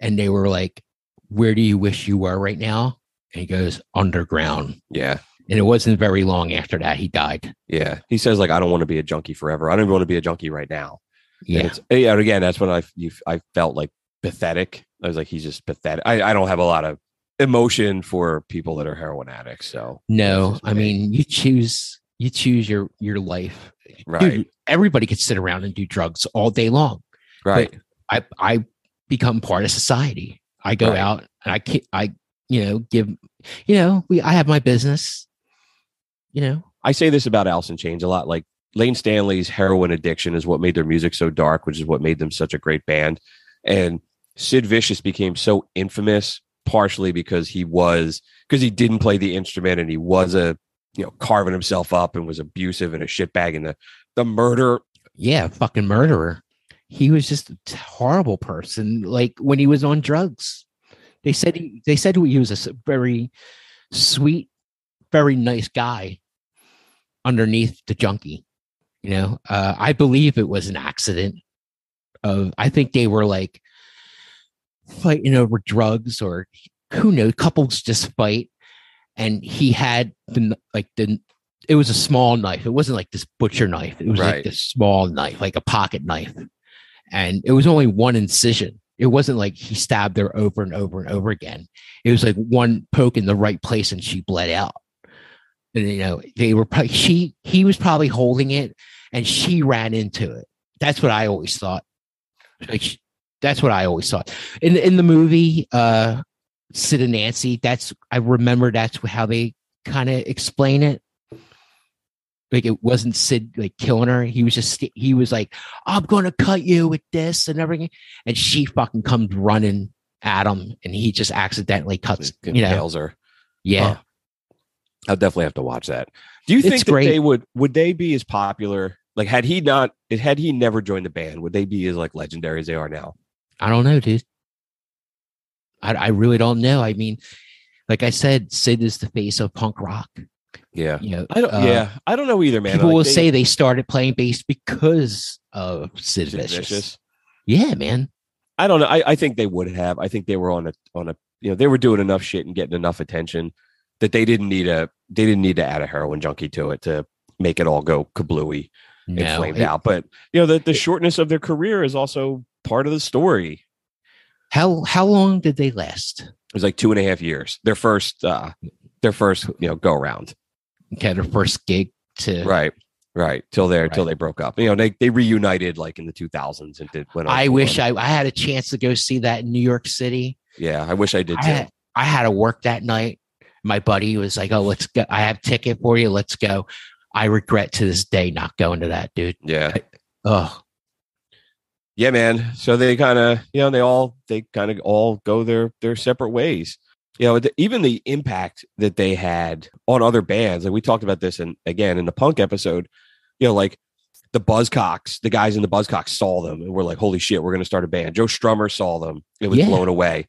And they were like, "Where do you wish you were right now?" And he goes, "Underground." Yeah, And it wasn't very long after that he died. yeah. He says like, I don't want to be a junkie forever. I don't even want to be a junkie right now. And Yeah, it's. And again, that's when I you, I felt like pathetic. I was like, he's just pathetic. I, I don't have a lot of emotion for people that are heroin addicts. So no, I mean, you choose you choose your your life. right, Dude, everybody could sit around and do drugs all day long. right. I I become part of society. I go Right. out and I ki- I you know give you know we I have my business. You know, I say this about Alice in Chains a lot. Like Layne Staley's heroin addiction is what made their music so dark, which is what made them such a great band. And Sid Vicious became so infamous partially because he was because he didn't play the instrument and he was a you know carving himself up and was abusive and a shitbag and the the murder. yeah, fucking murderer. He was just a horrible person. Like when he was on drugs, they said he they said he was a very sweet, very nice guy underneath the junkie. You know, uh, I believe it was an accident. Of I think they were like fighting over drugs, or who knows? Couples just fight, and he had the like the. It was a small knife. It wasn't like this butcher knife. It was Right. like this small knife, like a pocket knife, and it was only one incision. It wasn't like he stabbed her over and over and over again. It was like one poke in the right place, and she bled out. And, you know, they were probably she he was probably holding it, and she ran into it. That's what I always thought. Like sh- that's what I always thought. In in the movie, uh, Sid and Nancy. That's I remember that's how they kind of explain it. Like it wasn't Sid like killing her. He was just he was like, "I'm gonna cut you with this and everything," and she fucking comes running at him, and he just accidentally cuts. You know, her. yeah. Huh. I'll definitely have to watch that. Do you It's think that great. they would would they be as popular? Like had he not had he never joined the band, would they be as like legendary as they are now? I don't know, dude. I, I really don't know. I mean, like I said, Sid is the face of punk rock. Yeah. You know, I don't uh, yeah, I don't know either, man. People Like, will they- say they started playing bass because of Sid, Sid Vicious. Vicious. Yeah, man. I don't know. I, I think they would have. I think they were on a on a you know, they were doing enough shit and getting enough attention that they didn't need a they didn't need to add a heroin junkie to it to make it all go kablooey and No, flamed it- out. But you know, the, the shortness of their career is also part of the story. how how long did they last? It was like two and a half years. Their first uh their first, you know, go around. Okay, their first gig to Right. Right. Till they till they broke up. You know, they they reunited like in the two thousands and did went I wish I, I had a chance to go see that in New York City. Yeah, I wish I did I too. had, I had to work that night. My buddy was like, "Oh, let's go. I have a ticket for you. Let's go." I regret to this day not going to that, dude. yeah. Oh, yeah man so they kind of you know they all they kind of all go their their separate ways you know even the impact that they had on other bands and we talked about this and again in the punk episode you know like the buzzcocks the guys in the buzzcocks saw them and were like holy shit we're going to start a band. Joe strummer saw them. It was Yeah. blown away.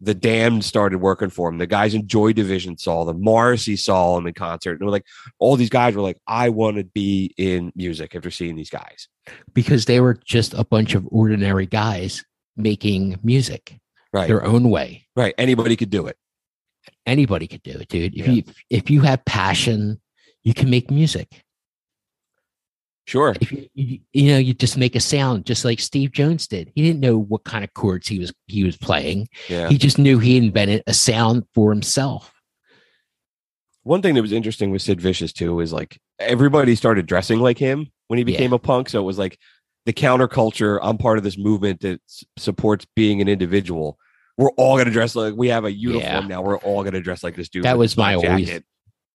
The damned started working for him the guys in joy division saw them. Morrissey saw them in concert. And were like all these guys were like i want to be in music after seeing these guys. Because they were just a bunch of ordinary guys making music right. their own way. right. Anybody could do it Anybody could do it, dude. If Yeah. you if you have passion, you can make music. sure If you, you you know you just make a sound, just like Steve Jones did. He didn't know what kind of chords he was he was playing. yeah He just knew he invented a sound for himself. One thing that was interesting with Sid Vicious too is like everybody started dressing like him when he Yeah. became a punk. So it was like the counterculture. I'm part of this movement that supports being an individual. We're all gonna dress like we have a uniform Yeah. now. We're all gonna dress like this dude. That was my black always-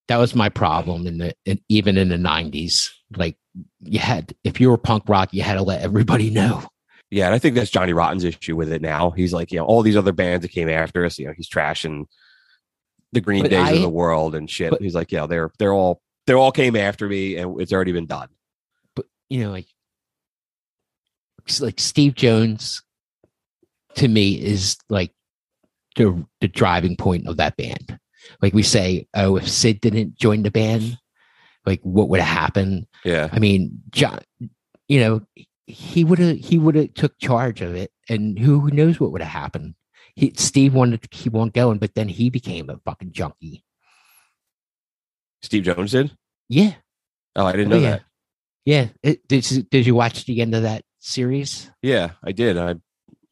That was my problem in the in, even in the '90s. Like you had, if you were punk rock, you had to let everybody know. Yeah, and I think that's Johnny Rotten's issue with it now. He's like, you know, all these other bands that came after us, you know, he's trashing the Green But Days I- of the world and shit. but- he's like, yeah, they're they're all they all came after me and it's already been done. but you know, like like Steve Jones to me is like the the driving point of that band. Like we say, oh, if Sid didn't join the band, like what would have happened? Yeah. I mean, John, you know, he would have he would have took charge of it, and who knows what would have happened. He Steve wanted to keep on going, but then he became a fucking junkie. Steve Jones did? Yeah, Oh, I didn't Oh, know yeah. that. yeah. It, did did you watch the end of that series? Yeah, I did. I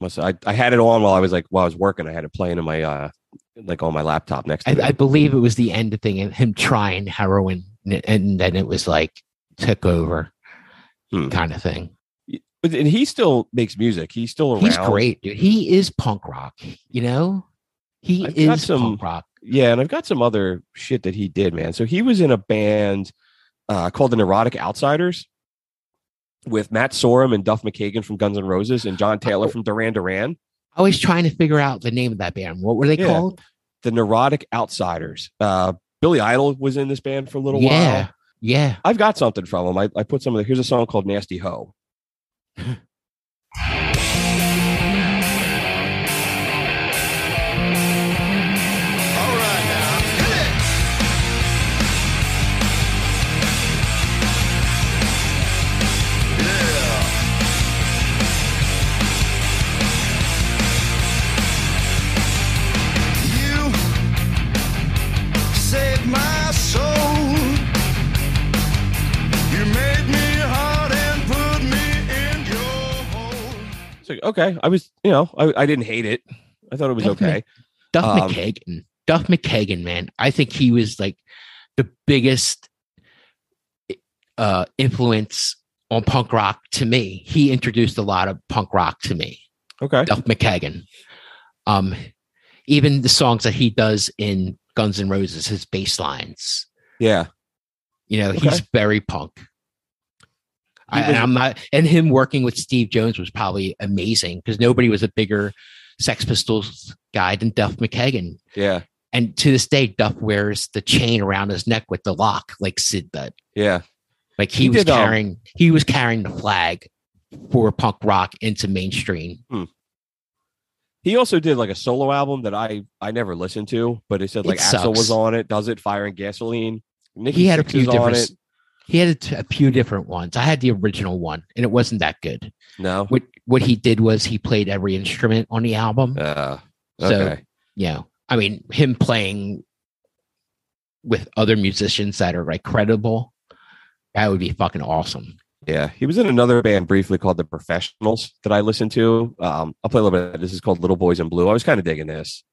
must. I, I had it on while I was like while I was working. I had it playing in my uh like on my laptop next to I, me. I believe it was the end thing of him trying heroin, and, and then it was like took over, Hmm. kind of thing. but and he still makes music. He's still around. He's great, dude. He is punk rock. You know, he I've is some- punk rock. Yeah, and I've got some other shit that he did, man. So he was in a band uh, called the Neurotic Outsiders with Matt Sorum and Duff McKagan from Guns N' Roses and John Taylor Oh. from Duran Duran. I was trying to figure out the name of that band. What were they Yeah. called? The Neurotic Outsiders. Uh, Billy Idol was in this band for a little yeah, while. yeah. I've got something from him. I, I put some of the, here's a song called Nasty Ho. like, okay. I was, you know, I, I didn't hate it. I thought it was Okay. okay. Duff Um, McKagan. Duff McKagan, man. I think he was like the biggest uh, influence on punk rock to me. He introduced a lot of punk rock to me. Okay. Duff McKagan. Um, even the songs that he does in Guns N' Roses, his bass lines. Yeah. You know, Okay. he's very punk. I, and I'm not, and him working with Steve Jones was probably amazing because nobody was a bigger Sex Pistols guy than Duff McKagan. Yeah. And to this day, Duff wears the chain around his neck with the lock, like Sid did. Yeah. Like he, He was um, carrying, he was carrying the flag for punk rock into mainstream. He also did like a solo album that I I never listened to, but it said like It Axl was on it. Does it fire and gasoline? Nikki he had a Sixx few different. it. He had a, t- a few different ones. I had the original one, and it wasn't that good. No. What what he did was he played every instrument on the album. Uh, So- okay. you know, I mean, him playing with other musicians that are like credible, that would be fucking awesome. Yeah, he was in another band briefly called the Professionals that I listened to. Um, I'll play a little bit. This is called Little Boys in Blue. I was kind of digging this.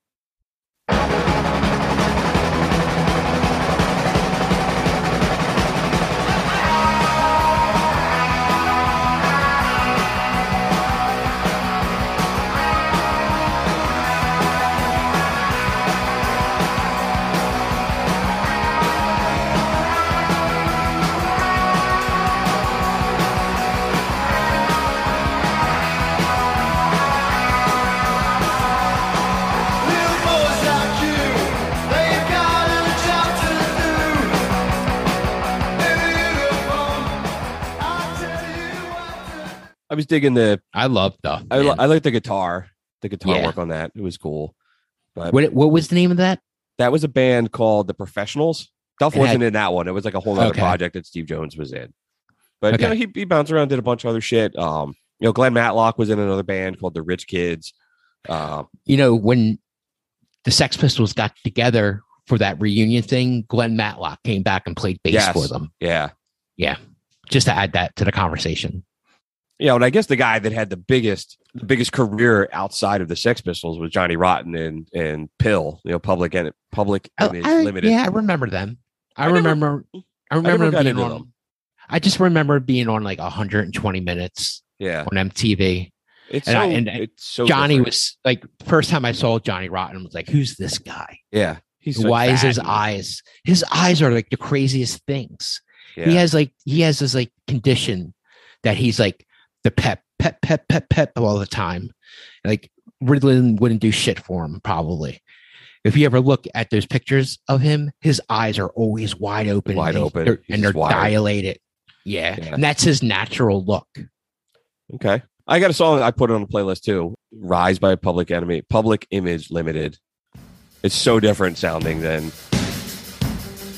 I was digging the. I love Duff. I, man. I like the guitar. The guitar Yeah. work on that. It was cool. But what what was the name of that? that was a band called the Professionals. Duff wasn't in that one. It was like a whole other Okay. project that Steve Jones was in. But you know, he, he bounced around, did a bunch of other shit. Um, you know, Glenn Matlock was in another band called the Rich Kids. Um, You know, when the Sex Pistols got together for that reunion thing, Glenn Matlock came back and played bass Yes. for them. Yeah, yeah, Just to add that to the conversation. You know, and I guess the guy that had the biggest the biggest career outside of the Sex Pistols was Johnny Rotten and and PiL. You know, Public and Public I- Image I- Limited. Yeah, I remember them. I, I never- remember. I never remember got being on. them. I just remember being on like 120 minutes Yeah, on MTV. it's and so I- and it's so Johnny different. was like first time I saw Johnny Rotten was like, who's this guy? yeah. He's so Why is his eyes? His eyes are like the craziest things. Yeah. He has like he has this like condition that he's like the pep pep pep pep pep all the time. Like Ritalin wouldn't do shit for him probably. If you ever look at those pictures of him, his eyes are always wide open, Wide and open. they're- and they're dilated. Yeah. Yeah. and that's his natural look. Okay. I got a song I put it on the playlist too. Rise by Public Enemy, Public Image Limited. It's so different sounding than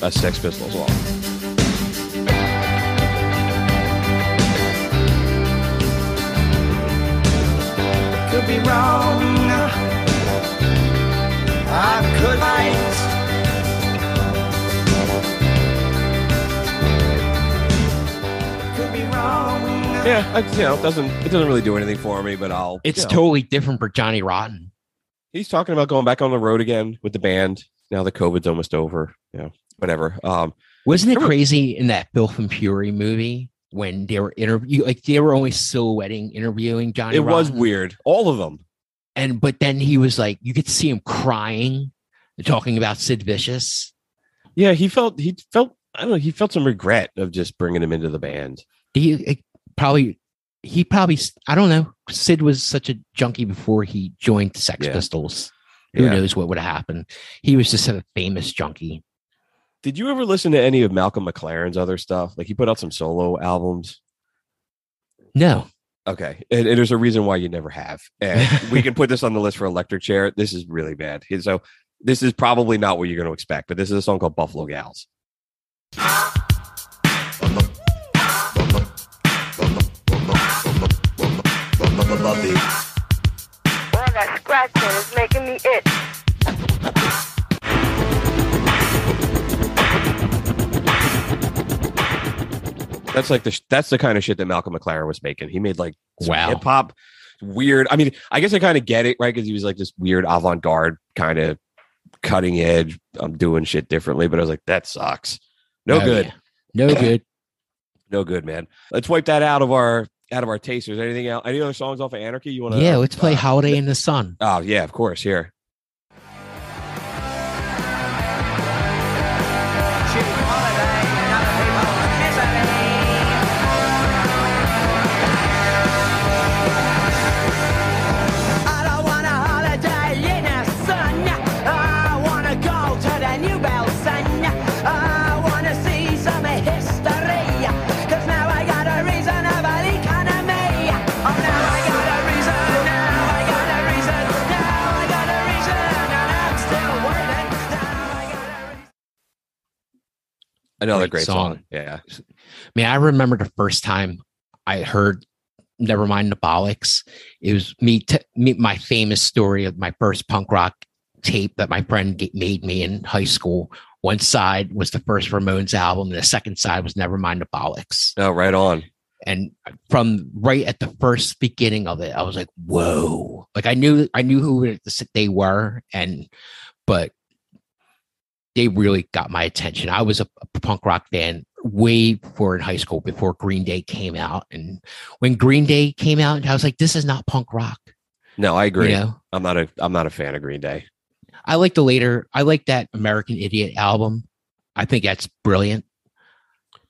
a Sex Pistols song. Be wrong. I could right. Could be wrong. Yeah, I, you know, it doesn't it doesn't really do anything for me, but I'll. It's you know. totally different for Johnny Rotten. he's talking about going back on the road again with the band. Now the COVID's almost over. You know, whatever. Um, Wasn't it crazy in that Filth and Fury movie when they were interview like they were always silhouetting interviewing Johnny? it was weird. All of them. and but then he was like, you could see him crying, talking about Sid Vicious. Yeah, he felt he felt I don't know. He felt some regret of just bringing him into the band. He probably he probably I don't know. Sid was such a junkie before he joined the Sex Yeah. Pistols. Who Yeah. knows what would have happened? He was just a famous junkie. Did you ever listen to any of Malcolm McLaren's other stuff? Like he put out some solo albums. No, Okay, and, and there's a reason why you never have. And we can put this on the list for Electric Chair. This is really bad. So this is probably not what you're going to expect. But this is a song called Buffalo Gals. Boy, that scratching is making me itch. That's like the sh- that's the kind of shit that Malcolm McLaren was making. He made like Wow. hip hop, weird. I mean, I guess I kind of get it, right? Because he was like this weird avant garde kind of cutting edge. I'm doing shit differently, but I was like, that sucks. No Oh, good. yeah. No good. No good, man. Let's wipe that out of our out of our tasters. Anything else? Any other songs off of Anarchy you want to? yeah, let's play uh, Holiday in the Sun. Oh yeah, of course. Here. Another Great great, song. song. Yeah. mean, I remember the first time I heard Nevermind the Bollocks. It was me, t- me, my famous story of my first punk rock tape that my friend g- made me in high school. One side was the first Ramones album, and the second side was Nevermind the Bollocks. Oh, right on. And from right at the first beginning of it, I was like, "Whoa!" Like I knew, I knew who they were, and but they really got my attention. I was a, a punk rock fan way before in high school, before Green Day came out. And when Green Day came out, I was like, this is not punk rock. No, I agree. You know, I'm not a I'm not a fan of Green Day. I like the later, I like that American Idiot album. I think that's brilliant.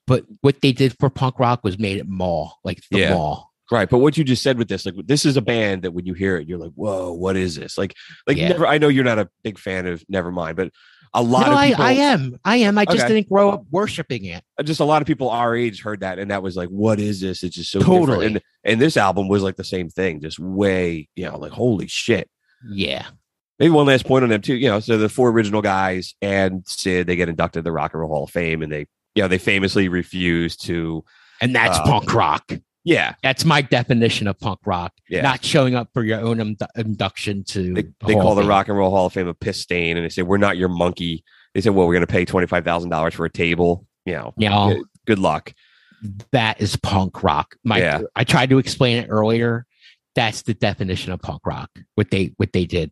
But what they did for punk rock was made it mall, like the Yeah. mall. Right. But what you just said with this, like this is a band that when you hear it, you're like, whoa, what is this? Like, like Yeah. never I know you're not a big fan of Nevermind, but a lot No, of I, people I am. I am. I just Okay. didn't grow up worshiping it. just a lot of people our age heard that and that was like, what is this? It's just so Totally. different. And and this album was like the same thing, just way, you know, like holy shit. Yeah. Maybe one last point on them too. You know, so the four original guys and Sid, they get inducted to the Rock and Roll Hall of Fame, and they, you know, they famously refuse to. And that's Uh, punk rock. Yeah, That's my definition of punk rock. Yeah. Not showing up for your own indu- induction to. they, the they call the Rock and Roll Hall of Fame a piss stain, and they say we're not your monkey. They said, well, we're going to pay twenty five thousand dollars for a table. You know, Now, good- good luck. that is punk rock. My, Yeah. I tried to explain it earlier. That's the definition of punk rock. What they what they did.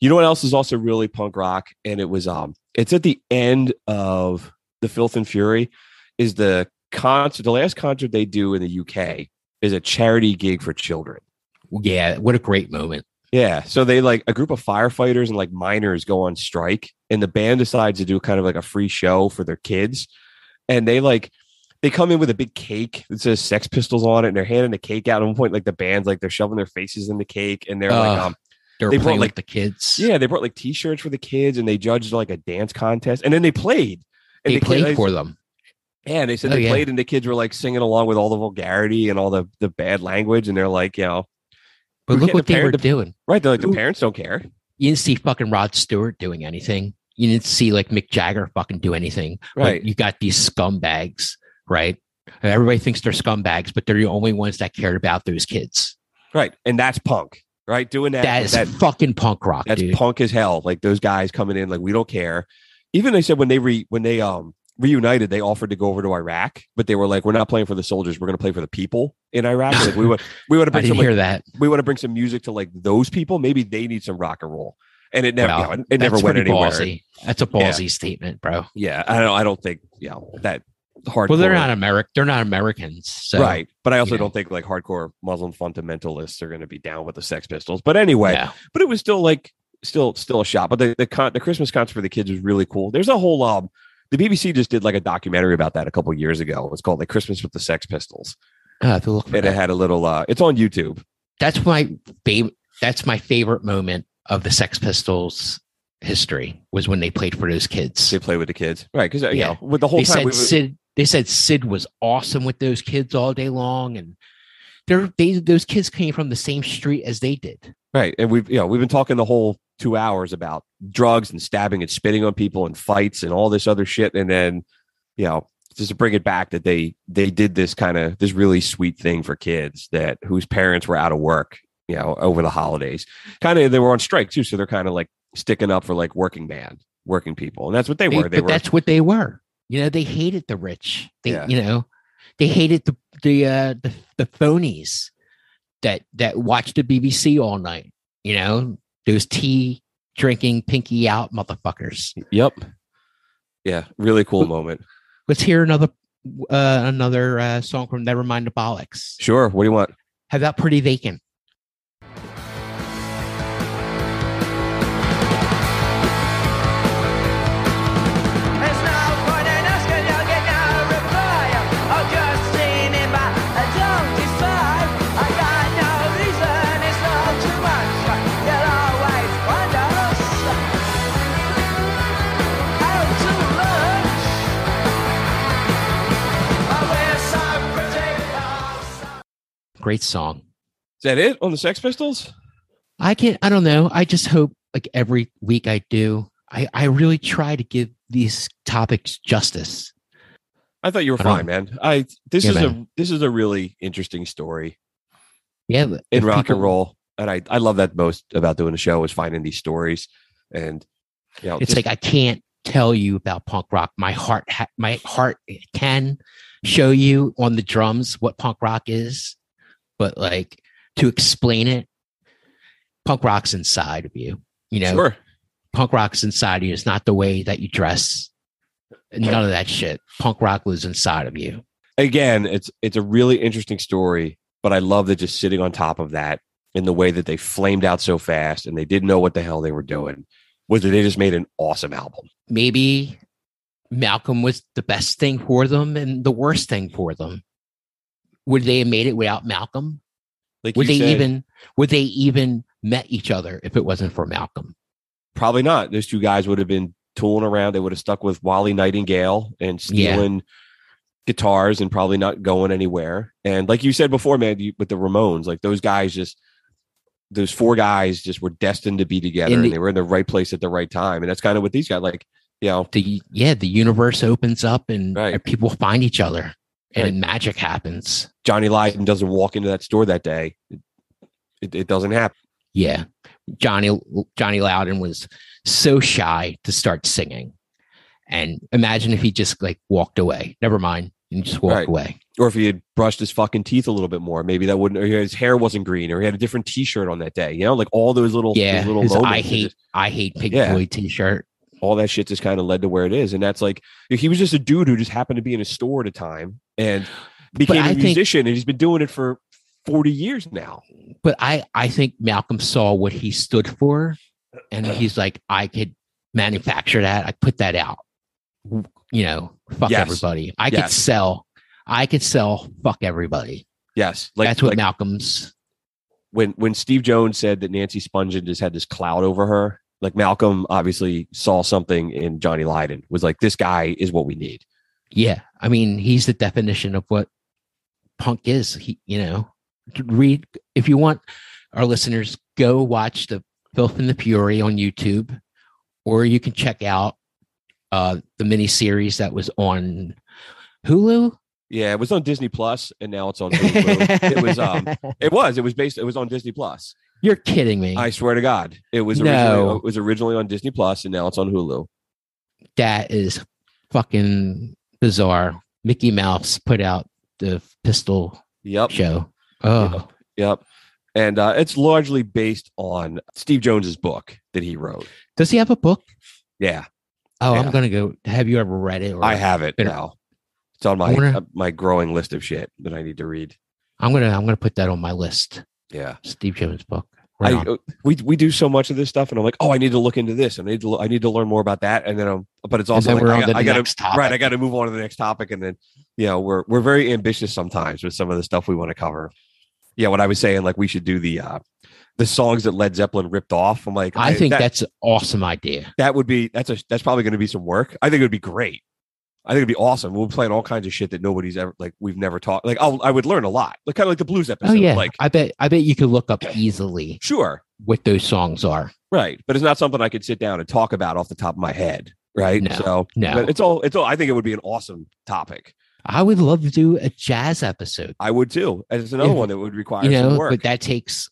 You know what else is also really punk rock, and it was um, it's at the end of the Filth and Fury, is the concert. The last concert they do in the UK is a charity gig for children. Yeah, what a great moment. Yeah. So they like a group of firefighters and like miners go on strike, and the band decides to do kind of like a free show for their kids. And they like they come in with a big cake that says Sex Pistols on it, and they're handing the cake out. At one point, like the band's like they're shoving their faces in the cake, and they're like, um, They were They brought, like- the kids. yeah, they brought like T-shirts for the kids, and they judged like a dance contest, and then they played. And they the played kid- for them. Yeah, they said Oh, they yeah. played, and the kids were like singing along with all the vulgarity and all the the bad language, and they're like, you know, But look what the they were parent- doing. right? They're like the parents don't care. You didn't see fucking Rod Stewart doing anything. You didn't see like Mick Jagger fucking do anything. But Right. you got these scumbags, right? And everybody thinks they're scumbags, but they're the only ones that cared about those kids. Right. And that's punk, right? Doing that. That is that fucking punk rock, that's dude. punk as hell. Like those guys coming in, like, we don't care. Even they said when they re when they um reunited, they offered to go over to Iraq, but they were like, We're not playing for the soldiers, we're gonna play for the people in Iraq. Like we want we want to bring some like, hear that. we want to bring some music to like those people. Maybe they need some rock and roll. And it never you know, it never went anywhere. Ballsy. That's a ballsy statement, bro. Yeah. I don't I don't think you know that hardcore. Well, they're not American. They're not Americans. So, right. But I also don't think like hardcore Muslim fundamentalists are gonna be down with the Sex Pistols. But anyway, yeah. but it was still like still still a shot. But the the, con- the Christmas concert for the kids was really cool. There's a whole um the BBC just did like a documentary about that a couple years ago. It's called like Christmas with the Sex Pistols, I have to look for and it had a little. uh It's on YouTube. That's my favorite. That's my favorite moment of the Sex Pistols history was when they played for those kids. They play with the kids, right? Because you Yeah. know with the whole they time said we Sid. They said Sid was awesome with those kids all day long, and they're they those kids came from the same street as they did. right, and we've you know we've been talking the whole two hours about drugs and stabbing and spitting on people and fights and all this other shit, and then you know just to bring it back that they they did this kind of this really sweet thing for kids that whose parents were out of work you know over the holidays kind of they were on strike too so they're kind of like sticking up for like working man working people and that's what they, were they but were that's what they were. You know, they hated the rich. They, Yeah. you know, they hated the the uh, the the phonies that that watched the BBC all night. You know, those tea drinking pinky out motherfuckers. Yep. Yeah, really cool moment. Let's hear another uh, another uh, song from Nevermind the Bollocks. Sure. What do you want? Have that pretty vacant. Great song. Is that it on the Sex Pistols? I can I don't know. I just hope like every week I do. I I really try to give these topics justice. I thought you were fine, man. I this Yeah, is a this is a really interesting story Yeah, in rock people- and roll, and I I love that most about doing the show is finding these stories, and you know, It's just- like I can't tell you about punk rock. My heart ha- my heart can show you on the drums what punk rock is, but like to explain it, punk rock's inside of you. You know, sure, punk rock's inside of you. It's not the way that you dress. None of that shit. Punk rock lives inside of you. again, it's it's a really interesting story, but I love that just sitting on top of that in the way that they flamed out so fast and they didn't know what the hell they were doing was that they just made an awesome album. maybe Malcolm was the best thing for them and the worst thing for them. Would they have made it without Malcolm? Like Would they said, even would they even met each other if it wasn't for Malcolm? probably not. Those two guys would have been tooling around. They would have stuck with Wally Nightingale and Yeah. stealing guitars and probably not going anywhere. And like you said before, man, you, with the Ramones, like those guys just those four guys just were destined to be together the- and they were in the right place at the right time. And that's kind of what these guys like, you know, The yeah, the universe opens up and, Right. and people find each other and Right. magic happens. Johnny Lydon doesn't walk into that store that day. It, it, doesn't happen. Yeah. Johnny Johnny Lydon was so shy to start singing. And imagine if he just like walked away. Never mind. And just walked Right. away. Or if he had brushed his fucking teeth a little bit more, maybe that wouldn't. Or his hair wasn't green, or he had a different T-shirt on that day. You know, like all those little, Yeah. those little. I hate just- I hate Pink Yeah. Floyd t-shirt. all that shit just kind of led to where it is. And that's like he was just a dude who just happened to be in a store at a time and became a think- musician, and he's been doing it for forty years now. but I I think Malcolm saw what he stood for, and uh-huh. he's like, I could manufacture that. I put that out. You know, fuck Yes. everybody. I could sell. I could sell. Fuck everybody. Yes, like That's what like Malcolm's. when when Steve Jones said that Nancy Spungen just had this cloud over her. Like Malcolm obviously saw something in Johnny Lydon. Was like this guy is what we need. Yeah, I mean, he's the definition of what punk is. He, you know, read if you want our listeners go watch the Filth and the Fury on YouTube, or you can check out uh the mini series that was on Hulu. Yeah, it was on Disney Plus, and now it's on. Hulu. it was um, it was it was based. It was on Disney Plus. You're kidding me. I swear to God, it was No. it was originally on Disney Plus, and now it's on Hulu. that is fucking bizarre. Mickey Mouse put out the pistol Yep. show. Oh, Yep. And uh, it's largely based on Steve Jones's book that he wrote. does he have a book? Yeah, Oh, Yeah. I'm gonna go. Have you ever read it? I have it Been- now. It's on my wonder- uh, my growing list of shit that I need to read. I'm gonna. I'm gonna put that on my list. Yeah, Steve Jones book. Right I uh, we we do so much of this stuff, and I'm like, oh, I need to look into this, and I need to I need to learn more about that, and then I'm, but it's also like, I, got- to I gotta right, I got to move on to the next topic, and then you know we're we're very ambitious sometimes with some of the stuff we want to cover. Yeah, what I was saying, like we should do the uh the songs that Led Zeppelin ripped off. I'm like, I think that, that's an awesome idea. that would be that's a that's probably going to be some work. I think it would be great. I think it'd be awesome. We'll be playing all kinds of shit that nobody's ever like we've never talked. Like I'll, I would learn a lot, like kind of like the blues oh, episode. Oh yeah, like I bet. I bet you could look up easily sure, what those songs are. right, but it's not something I could sit down and talk about off the top of my head, right? No, so no. but it's all it's all. I think it would be an awesome topic. I would love to do a jazz episode. I would too. And it's another Yeah. one that would require you some know, work. but that takes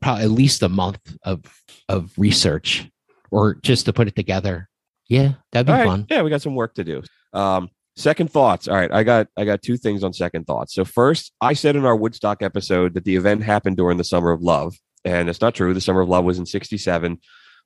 probably at least a month of of research or just to put it together. Yeah, that'd be right. fun. Yeah, we got some work to do. Um, second thoughts. All right, I got I got two things on second thoughts. So first, I said in our Woodstock episode that the event happened during the Summer of Love, and it's not true. The Summer of Love was in '67.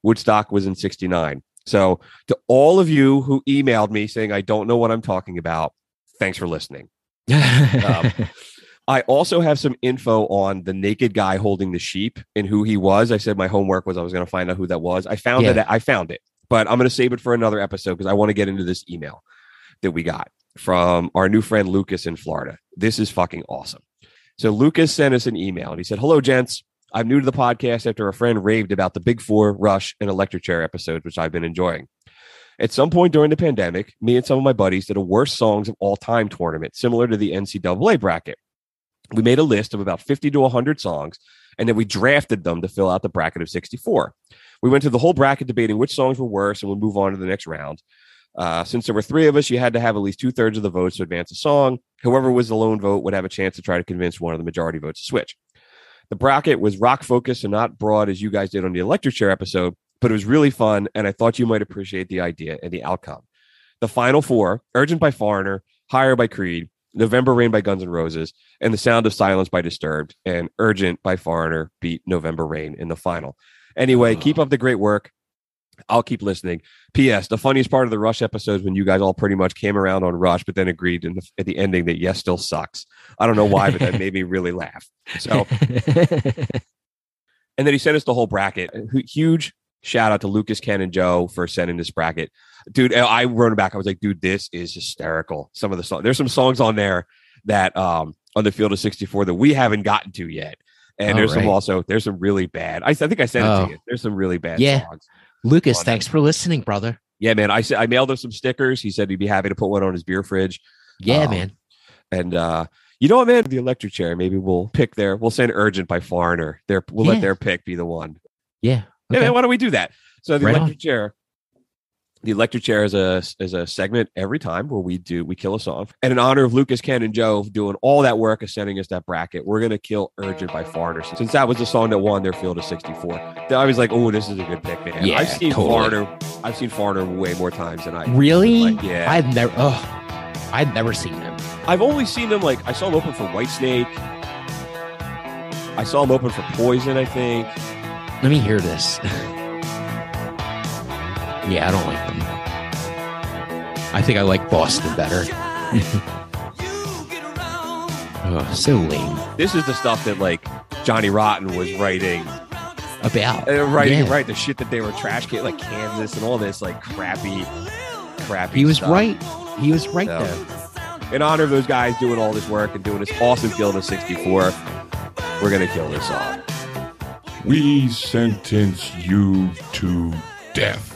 Woodstock was in 69. So, to all of you who emailed me saying, I don't know what I'm talking about, thanks for listening. Um, I also have some info on the naked guy holding the sheep and who he was. I said my homework was I was going to find out who that was. I found Yeah. it. I found it, but I'm going to save it for another episode because I want to get into this email that we got from our new friend Lucas in Florida. This is fucking awesome. So Lucas sent us an email and he said, "Hello, gents. I'm new to the podcast after a friend raved about the Big Four, Rush, and Electric Chair episodes, which I've been enjoying. At some point during the pandemic, me and some of my buddies did a worst songs of all time tournament, similar to the NCAA bracket. We made a list of about 50 to 100 songs, and then we drafted them to fill out the bracket of 64. We went through the whole bracket debating which songs were worse, and we'll move on to the next round. Uh, since there were three of us, you had to have at least two thirds of the votes to advance a song. Whoever was the lone vote would have a chance to try to convince one of the majority votes to switch. The bracket was rock focused and not broad as you guys did on the electric chair episode, but it was really fun, and I thought you might appreciate the idea and the outcome. The final four Urgent by Foreigner, Higher by Creed, November Rain by Guns N' Roses, and The Sound of Silence by Disturbed, and Urgent by Foreigner beat November Rain in the final. Anyway, keep up the great work. I'll keep listening. P.S. The funniest part of the Rush episodes when you guys all pretty much came around on Rush, but then agreed in the, at the ending that yes still sucks. I don't know why, but that made me really laugh. So, and then he sent us the whole bracket. Huge shout out to Lucas, Ken, and Joe for sending this bracket, dude. I wrote it back. I was like, dude, this is hysterical. Some of the songs. There's some songs on there that um on the field of 64 that we haven't gotten to yet. And there's some also there's some really bad. I, I think I sent it Oh. to you. There's some really bad Yeah. songs. Lucas, on thanks for listening, brother. Yeah, man. I said I mailed him some stickers. He said he'd be happy to put one on his beer fridge. Yeah, Um, man. And uh, you know what, man? The electric chair. Maybe we'll pick their. We'll send Urgent by Foreigner. There, We'll Yeah. let their pick be the one. Yeah. Okay. man. Why don't we do that? So the Right electric chair. The electric chair is a is a segment every time where we do we kill a song. And in honor of Lucas, Ken, and Joe doing all that work of sending us that bracket, we're gonna kill Urgent by Foreigner since that was the song that won their field of 64. I was like, oh, this is a good pick, man. Yeah, I've seen totally. Foreigner. I've seen Foreigner way more times than I. Really? Like, yeah. I've never. Oh, I've never seen him. I've only seen them like I saw them open for Whitesnake. I saw them open for Poison, I think. Let me hear this. yeah, I don't like them. I think I like Boston better. oh, so lame. This is the stuff that like Johnny Rotten was writing, About uh, writing, Yeah. right? The shit that they were trash can like Kansas and all this like crappy, crappy. He was stuff. right. He was right So- there. In honor of those guys doing all this work and doing this awesome field of 64, we're gonna kill this song. We sentence you to death.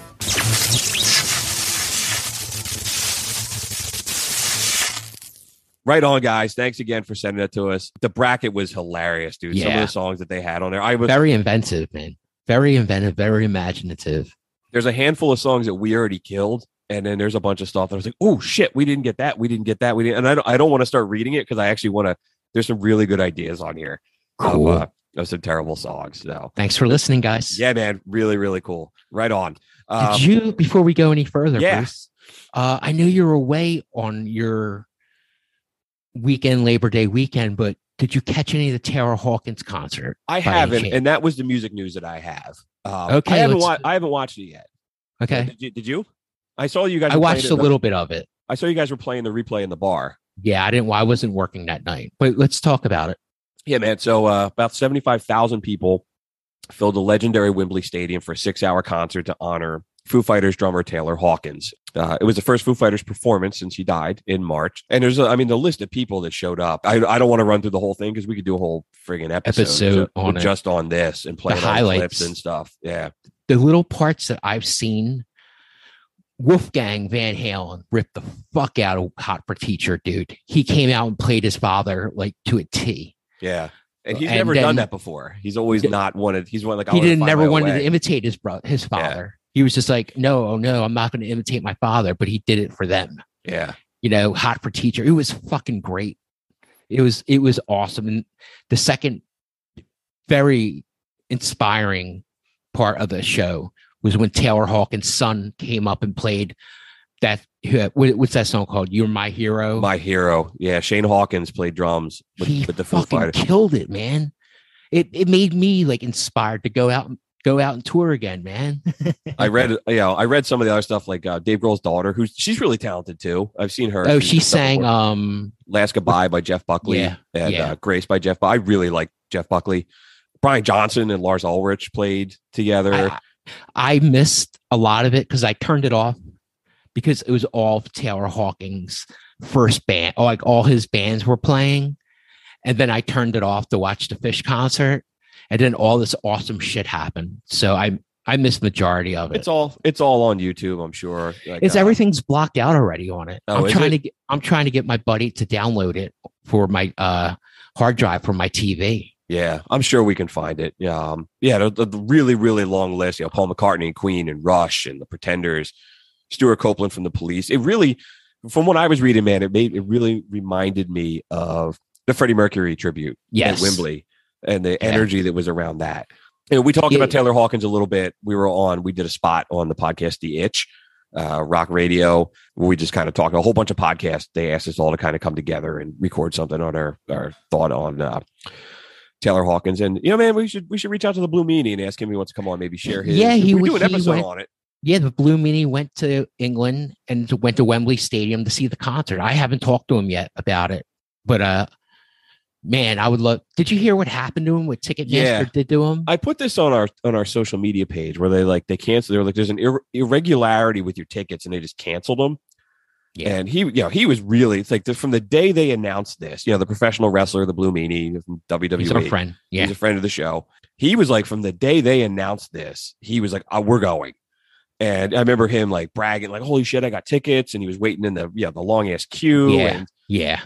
Right on, guys. Thanks again for sending that to us. The bracket was hilarious, dude. Some of the songs that they had on there. I was Very inventive, man. Very inventive. Very imaginative. there's a handful of songs that we already killed, and then there's a bunch of stuff that I was like, oh shit, we didn't get that, we didn't get that, we didn't. And I don't, I don't want to start reading it because I actually want to. There's some really good ideas on here Cool. of, uh, of some terrible songs. So Thanks for listening, guys. yeah, man, really, really cool. Right on. Um, Did you, before we go any further, yeah. Bruce, uh, I know you're away on your weekend, Labor Day weekend, but did you catch any of the Taylor Hawkins concert? I haven't, and that was the music news that I have. Um, Okay, I haven't, wa- I haven't watched it yet. Okay. Did you? Did you? I saw you guys. I watched a little bit of it. I saw you guys were playing the replay in the bar. Yeah, I didn't. I wasn't working that night, but let's talk about it. Yeah, man. So uh, about 75,000 people filled the legendary Wembley Stadium for a six hour concert to honor Foo Fighters drummer Taylor Hawkins. Uh, it was the first Foo Fighters performance since he died in March. And there's, a, I mean, the list of people that showed up. I, I don't want to run through the whole thing because we could do a whole friggin' episode, Episode on just on this and play The all the highlights. clips and stuff. Yeah. The little parts that I've seen, Wolfgang Van Halen ripped the fuck out of Hot for Teacher, dude. He came out and played his father like to a T. Yeah. And he's And never then- done that before. He's always not wanted. He's one like I he didn't never wanted way. to imitate his brother, his father. He was just like, no, oh no, I'm not going to imitate my father, but he did it for them. Yeah. you know, hot for teacher. It was fucking great. It was it was awesome. And the second very inspiring part of the show was when Taylor Hawkins' son came up and played that what's that song called? You're my hero. My hero. Yeah. Shane Hawkins played drums with, he with the Foo fucking Fighters. killed it, man. It it made me like inspired to go out and go out and tour again, man. I read, you know, I read some of the other stuff like uh, Dave Grohl's daughter, who's she's really talented too. I've seen her. oh, she sang before. um "Last Goodbye" by Jeff Buckley Yeah, and yeah. Uh, "Grace" by Jeff. I really like Jeff Buckley. Brian Johnson and Lars Ulrich played together. I, I missed a lot of it because I turned it off because it was all Taylor Hawkins' first band, like all his bands were playing. And then I turned it off to watch the Phish concert. And then all this awesome shit happened. So I I missed majority of it. it's all it's all on YouTube. I'm sure. Like, It's uh, everything's blocked out already on it. Oh, I'm trying it? to get I'm trying to get my buddy to download it for my uh hard drive for my TV. Yeah, I'm sure we can find it. Yeah, um, yeah, the, the- really, really long list. You know, Paul McCartney and Queen and Rush and the Pretenders, Stewart Copeland from the Police. It really, from what I was reading, man, it made it really reminded me of the Freddie Mercury tribute Yes. at Wembley and the Yeah. energy that was around that. You know, we talked Yeah. about Taylor Hawkins a little bit. We were on, we did a spot on the podcast The Itch, uh, Rock Radio, where we just kind of talked a whole bunch of podcasts. They asked us all to kind of come together and record something on our, our thought on uh, Taylor Hawkins. And you know, man, we should we should reach out to the Blue Meanie and ask him if he wants to come on, maybe share his. Yeah, he we do an episode went- on it. Yeah, the Blue Meanie went to England and went to Wembley Stadium to see the concert. I haven't talked to him yet about it, but uh, man, I would love. Did you hear what happened to him? What Ticketmaster Yeah. did to him? I put this on our on our social media page where they like they canceled. They're like, there's an ir- irregularity with your tickets, and they just canceled them. Yeah. And he, you know, he was really it's like the, from the day they announced this, you know, the professional wrestler, the Blue Meanie from WWE. He's our friend. Yeah, He's a friend of the show. He was like, from the day they announced this, he was like, oh, we're going. And I remember him like bragging, like, holy shit, I got tickets. And he was waiting in the, yeah, the long ass queue. Yeah. And, yeah.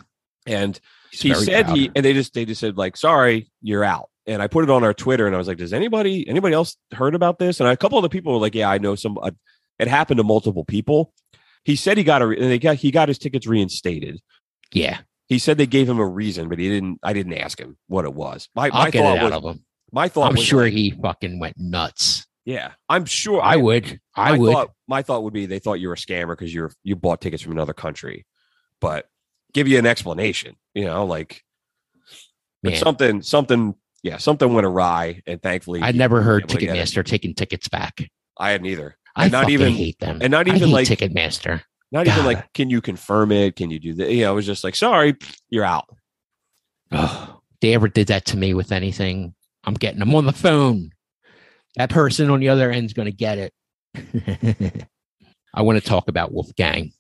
and he said he, and they just, they just said like, sorry, you're out. And I put it on our Twitter and I was like, does anybody, anybody else heard about this? And a couple of the people were like, yeah, I know some, uh, it happened to multiple people. He said he got a, and they got, he got his tickets reinstated. Yeah, He said they gave him a reason, but he didn't, I didn't ask him what it was. My, I'll my get thought it out was, of him. my thought I'm was sure he fucking went nuts. yeah, I'm sure I would. I my would. Thought, my thought would be they thought you were a scammer because you're you bought tickets from another country, but give you an explanation. You know, like but Man. something something yeah something went awry, and thankfully I never heard able to get it. Ticketmaster taking tickets back. I hadn't either. I And not even- hate them. and not I even like- Ticketmaster. Not even like can you confirm it? Can you do that? You know, it was just like sorry, you're out. Oh, they ever did that to me with anything, I'm getting them on the phone. That person on the other end is going to get it. I want to talk about Wolfgang.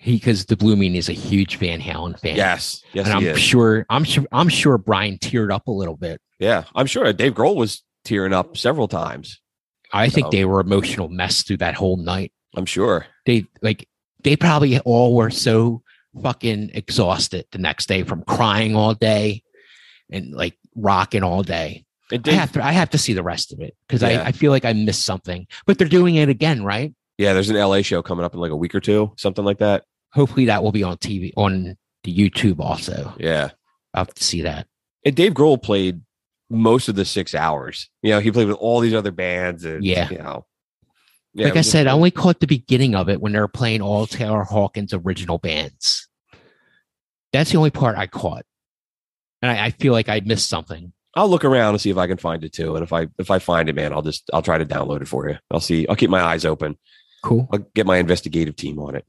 He because the Blue Meanie's a huge Van Halen fan. Yes, yes, and I'm is. sure I'm sure I'm sure Brian teared up a little bit. Yeah, I'm sure Dave Grohl was tearing up several times. I think they were emotional mess through that whole night. I'm sure. They like they probably all were so fucking exhausted the next day from crying all day and like rocking all day. I have to I have to see the rest of it because Yeah. I, I feel like I missed something. But they're doing it again, right? Yeah, there's an LA show coming up in like a week or two, something like that. Hopefully that will be on TV on the YouTube also. Yeah. I'll have to see that. and Dave Grohl played most of the six hours. You know, he played with all these other bands. And, Yeah. You know, yeah, like I said, I only caught the beginning of it when they were playing all Taylor Hawkins original bands. That's the only part I caught. And I, I feel like I missed something. I'll look around and see if I can find it too. And if I if I find it, man, I'll just I'll try to download it for you. I'll see. I'll keep my eyes open. Cool. I'll get my investigative team on it.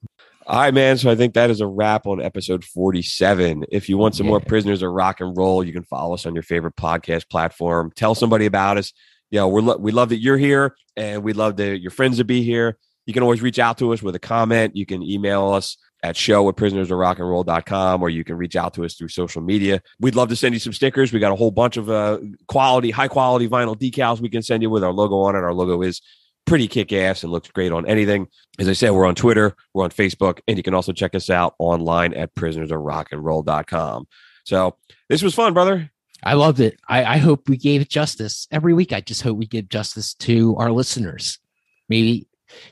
All right, man. So I think that is a wrap on episode 47. If you want some more prisoners of rock and roll, you can follow us on your favorite podcast platform. Tell somebody about us. You know, we're lo- we love that you're here and we love that your friends to be here. You can always reach out to us with a comment. You can email us at show at prisonersofrockandroll.com or you can reach out to us through social media. We'd love to send you some stickers. We got a whole bunch of uh, quality, high quality vinyl decals we can send you with our logo on it. Our logo is pretty kick ass and looks great on anything. As I said, we're on Twitter, we're on Facebook, and you can also check us out online at prisonersofrockandroll.com. So this was fun, brother. I loved it. I, I hope we gave it justice. Every week, I just hope we give justice to our listeners. Maybe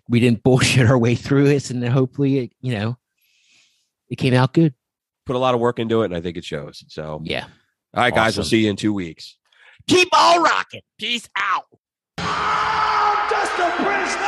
we didn't bullshit our way through it, and then hopefully, it, you know, it came out good. Put a lot of work into it, and I think it shows. So, Yeah. all right, guys, we'll see you in two weeks. Keep on rocking. Peace out. A prisoner!